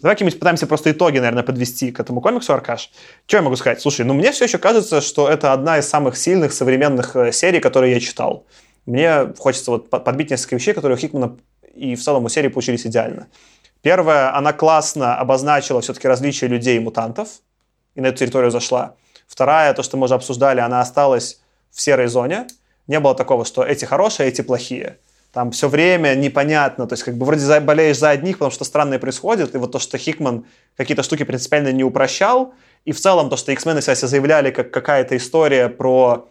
Давай какие-нибудь пытаемся просто итоги, наверное, подвести к этому комиксу, Аркаш. Что я могу сказать? Слушай, ну мне все еще кажется, что это одна из самых сильных современных э, серий, которые я читал. Мне хочется вот под- подбить несколько вещей, которые у Хикмана и в целом у серии получились идеально. Первое, она классно обозначила все-таки различия людей и мутантов, и на эту территорию зашла. Вторая, то, что мы уже обсуждали, она осталась в серой зоне. Не было такого, что эти хорошие, а эти плохие. Там все время непонятно, то есть как бы вроде за- болеешь за одних, потому что странное происходит, и вот то, что Хикман какие-то штуки принципиально не упрощал, и в целом то, что X-Men себя заявляли как какая-то история про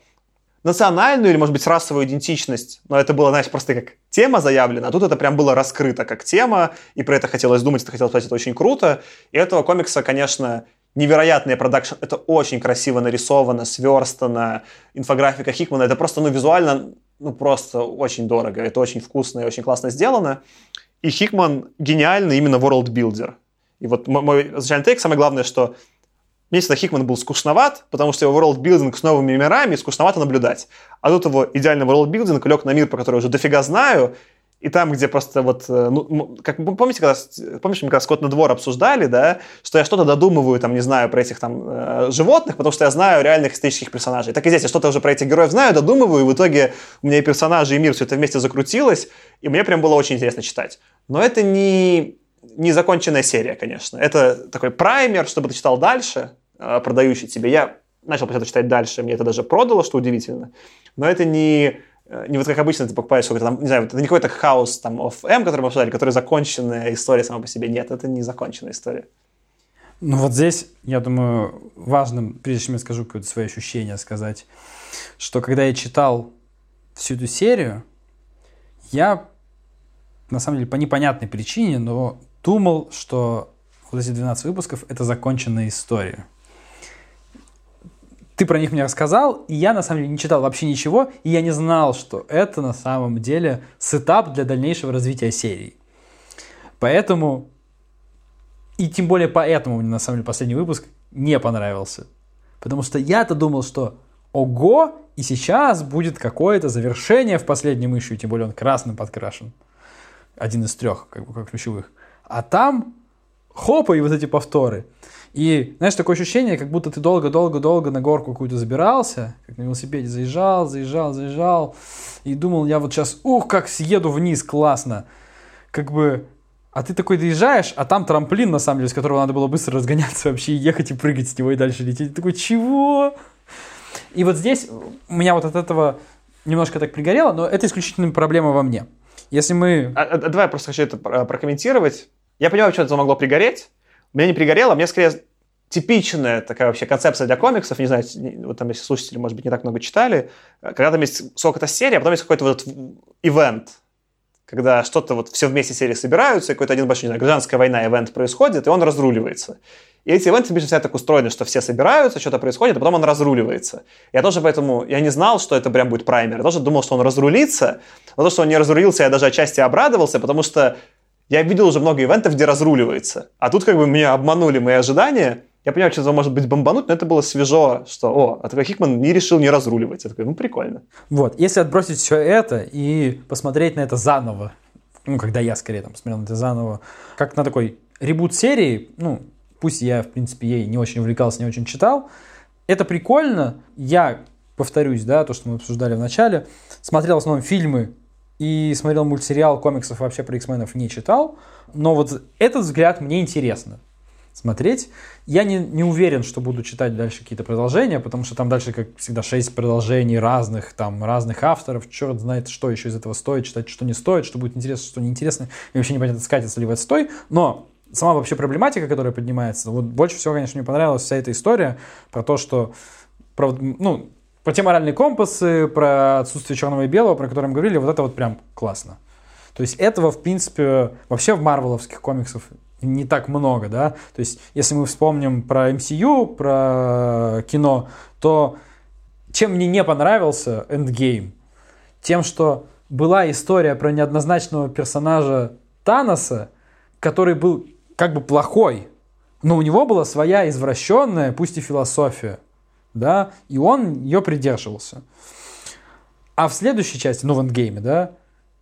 национальную или, может быть, расовую идентичность, но это было, знаешь, просто как тема заявлена, а тут это прям было раскрыто как тема, и про это хотелось думать, это хотелось сказать, это очень круто. И этого комикса, конечно, невероятный продакшн, это очень красиво нарисовано, сверстано, инфографика Хикмана, это просто, ну, визуально, ну, просто очень дорого, это очень вкусно и очень классно сделано. И Хикман гениальный именно world builder. И вот мой изначальный take, самое главное, что мне всегда Хикман был скучноват, потому что его world-building с новыми мирами скучновато наблюдать. А тут его идеальный world-building лег на мир, про который уже дофига знаю, и там, где просто вот, э, ну, как помните, когда, помнишь, мы когда Скотт на двор обсуждали, да, что я что-то додумываю, там, не знаю, про этих там э, животных, потому что я знаю реальных исторических персонажей. Так и здесь я что-то уже про этих героев знаю, додумываю, и в итоге у меня и персонажи, и мир, все это вместе закрутилось, и мне прям было очень интересно читать. Но это не, не законченная серия, конечно. Это такой праймер, чтобы ты читал дальше, Э, продающий тебе. Я начал этого читать дальше, мне это даже продало, что удивительно. Но это не, не вот как обычно ты покупаешь какой-то там, не знаю, это не какой-то хаос там of M, который мы обсуждали, который законченная история сама по себе. Нет, это не законченная история. Ну вот здесь, я думаю, важным, прежде чем я скажу какое-то свое ощущение, сказать, что когда я читал всю эту серию, я, на самом деле, по непонятной причине, но думал, что вот эти 12 выпусков — это законченная история ты про них мне рассказал, и я на самом деле не читал вообще ничего, и я не знал, что это на самом деле сетап для дальнейшего развития серии. Поэтому, и тем более поэтому мне на самом деле последний выпуск не понравился. Потому что я-то думал, что ого, и сейчас будет какое-то завершение в последнем ищу, тем более он красным подкрашен. Один из трех, как бы, как ключевых. А там хопа, и вот эти повторы. И, знаешь, такое ощущение, как будто ты долго-долго-долго на горку какую-то забирался, как на велосипеде заезжал, заезжал, заезжал, и думал, я вот сейчас, ух, как съеду вниз, классно. Как бы, а ты такой доезжаешь, а там трамплин, на самом деле, с которого надо было быстро разгоняться вообще, и ехать и прыгать с него, и дальше лететь. Ты такой, чего? И вот здесь меня вот от этого немножко так пригорело, но это исключительно проблема во мне. Если мы... А, а, давай я просто хочу это прокомментировать. Я понимаю, что это могло пригореть, мне не пригорело, мне скорее типичная такая вообще концепция для комиксов, не знаю, вот там если слушатели, может быть, не так много читали, когда там есть сколько-то серий, а потом есть какой-то вот ивент, когда что-то вот все вместе серии собираются, и какой-то один большой, не знаю, гражданская война, ивент происходит, и он разруливается. И эти ивенты обычно всегда так устроены, что все собираются, что-то происходит, а потом он разруливается. Я тоже поэтому, я не знал, что это прям будет праймер. Я тоже думал, что он разрулится, но то, что он не разрулился, я даже отчасти обрадовался, потому что я видел уже много ивентов, где разруливается. А тут как бы меня обманули мои ожидания. Я понимаю, что это может быть бомбануть, но это было свежо, что, о, а такой Хикман не решил не разруливать. Я такой, ну, прикольно. Вот, если отбросить все это и посмотреть на это заново, ну, когда я скорее там смотрел на это заново, как на такой ребут серии, ну, пусть я, в принципе, ей не очень увлекался, не очень читал, это прикольно. Я повторюсь, да, то, что мы обсуждали в начале, смотрел в основном фильмы и смотрел мультсериал, комиксов вообще про X-менов не читал. Но вот этот взгляд мне интересно смотреть. Я не, не уверен, что буду читать дальше какие-то продолжения, потому что там дальше, как всегда, шесть продолжений разных, там, разных авторов. Черт знает, что еще из этого стоит читать, что не стоит, что будет интересно, что неинтересно. И вообще непонятно, скатится ли в этот стой. Но сама вообще проблематика, которая поднимается, вот больше всего, конечно, мне понравилась вся эта история про то, что про, ну, про те моральные компасы, про отсутствие черного и белого, про которые мы говорили, вот это вот прям классно. То есть этого, в принципе, вообще в марвеловских комиксах не так много, да. То есть если мы вспомним про MCU, про кино, то чем мне не понравился Endgame? Тем, что была история про неоднозначного персонажа Таноса, который был как бы плохой, но у него была своя извращенная, пусть и философия да, и он ее придерживался. А в следующей части, ну, в эндгейме, да,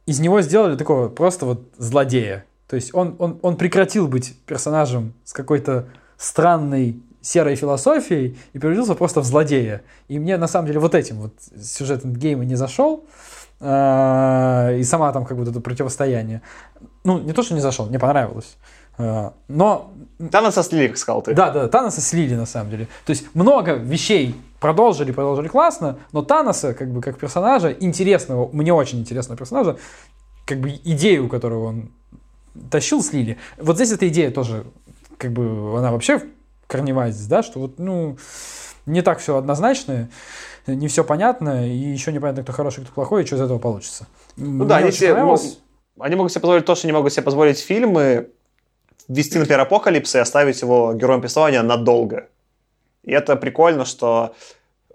из него сделали такого просто вот злодея. То есть он, он, он прекратил быть персонажем с какой-то странной серой философией и превратился просто в злодея. И мне на самом деле вот этим вот сюжет эндгейма не зашел. А, и сама там как бы это противостояние. Ну, не то, что не зашел, мне понравилось. А, но... Таноса слили, как сказал ты. Да, да, Таноса слили, на самом деле. То есть много вещей продолжили, продолжили классно, но Таноса, как бы, как персонажа, интересного, мне очень интересного персонажа, как бы идею, которую он тащил, слили. Вот здесь эта идея тоже, как бы, она вообще корневая здесь, да, что вот, ну, не так все однозначно, не все понятно, и еще непонятно, кто хороший, кто плохой, и что из этого получится. Ну Мне да, они, себе, они могут себе позволить то, что не могут себе позволить фильмы, ввести, например, Апокалипс и оставить его героем повествования надолго. И это прикольно, что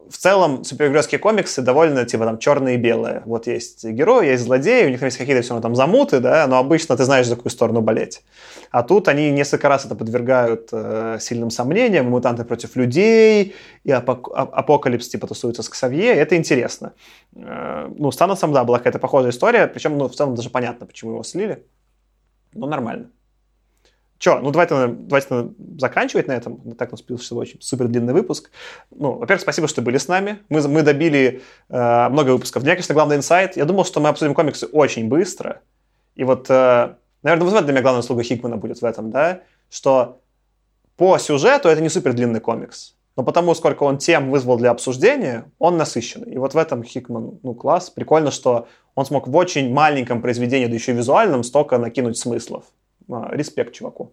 в целом супергеройские комиксы довольно, типа, там, черные и белые. Вот есть герои, есть злодеи, у них есть какие-то все равно там замуты, да, но обычно ты знаешь, за какую сторону болеть. А тут они несколько раз это подвергают э, сильным сомнениям, мутанты против людей, и апок- апокалипс, типа, тусуется с Ксавье, это интересно. Э, ну, с Таносом, да, была какая-то похожая история, причем, ну, в целом даже понятно, почему его слили. Ну, нормально. Че, ну давайте, давайте заканчивать на этом. Так у нас получился очень супер длинный выпуск. Ну, во-первых, спасибо, что были с нами. Мы, мы добили э, много выпусков. Для меня, конечно, главный инсайт. Я думал, что мы обсудим комиксы очень быстро. И вот, э, наверное, вот для меня главная услуга Хикмана будет в этом, да, что по сюжету это не супер длинный комикс. Но потому, сколько он тем вызвал для обсуждения, он насыщенный. И вот в этом Хикман, ну, класс. Прикольно, что он смог в очень маленьком произведении, да еще и визуальном, столько накинуть смыслов. А, респект чуваку.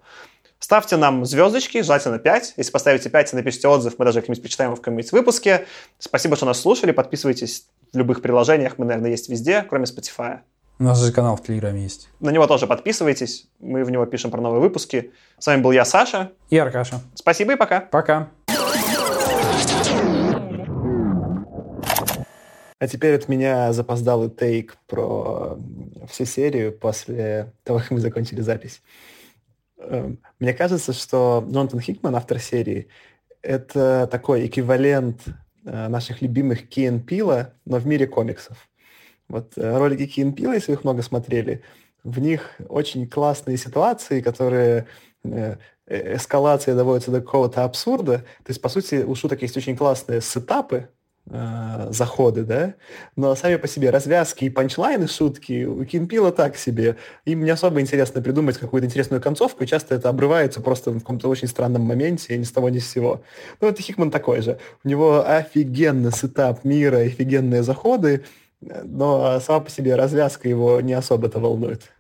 Ставьте нам звездочки, желательно 5. Если поставите 5 и напишите отзыв, мы даже как-нибудь почитаем в каком-нибудь выпуске. Спасибо, что нас слушали. Подписывайтесь в любых приложениях. Мы, наверное, есть везде, кроме Spotify. У нас же канал в Телеграме есть. На него тоже подписывайтесь. Мы в него пишем про новые выпуски. С вами был я, Саша. И Аркаша. Спасибо и пока. Пока. А теперь от меня запоздалый тейк про всю серию после того, как мы закончили запись. Эм, мне кажется, что Джонатан Хикман, автор серии, это такой эквивалент э, наших любимых Ки Пила, но в мире комиксов. Вот э, ролики Ки Пила, если вы их много смотрели, в них очень классные ситуации, которые э, эскалация доводится до какого-то абсурда. То есть, по сути, у шуток есть очень классные сетапы, э, заходы, да, но сами по себе развязки и панчлайны, шутки у Кинпила так себе. Им не особо интересно придумать какую-то интересную концовку, часто это обрывается просто в каком-то очень странном моменте, ни с того ни с сего. Ну, это Хикман такой же. У него офигенный сетап мира, офигенные заходы, но сама по себе развязка его не особо-то волнует.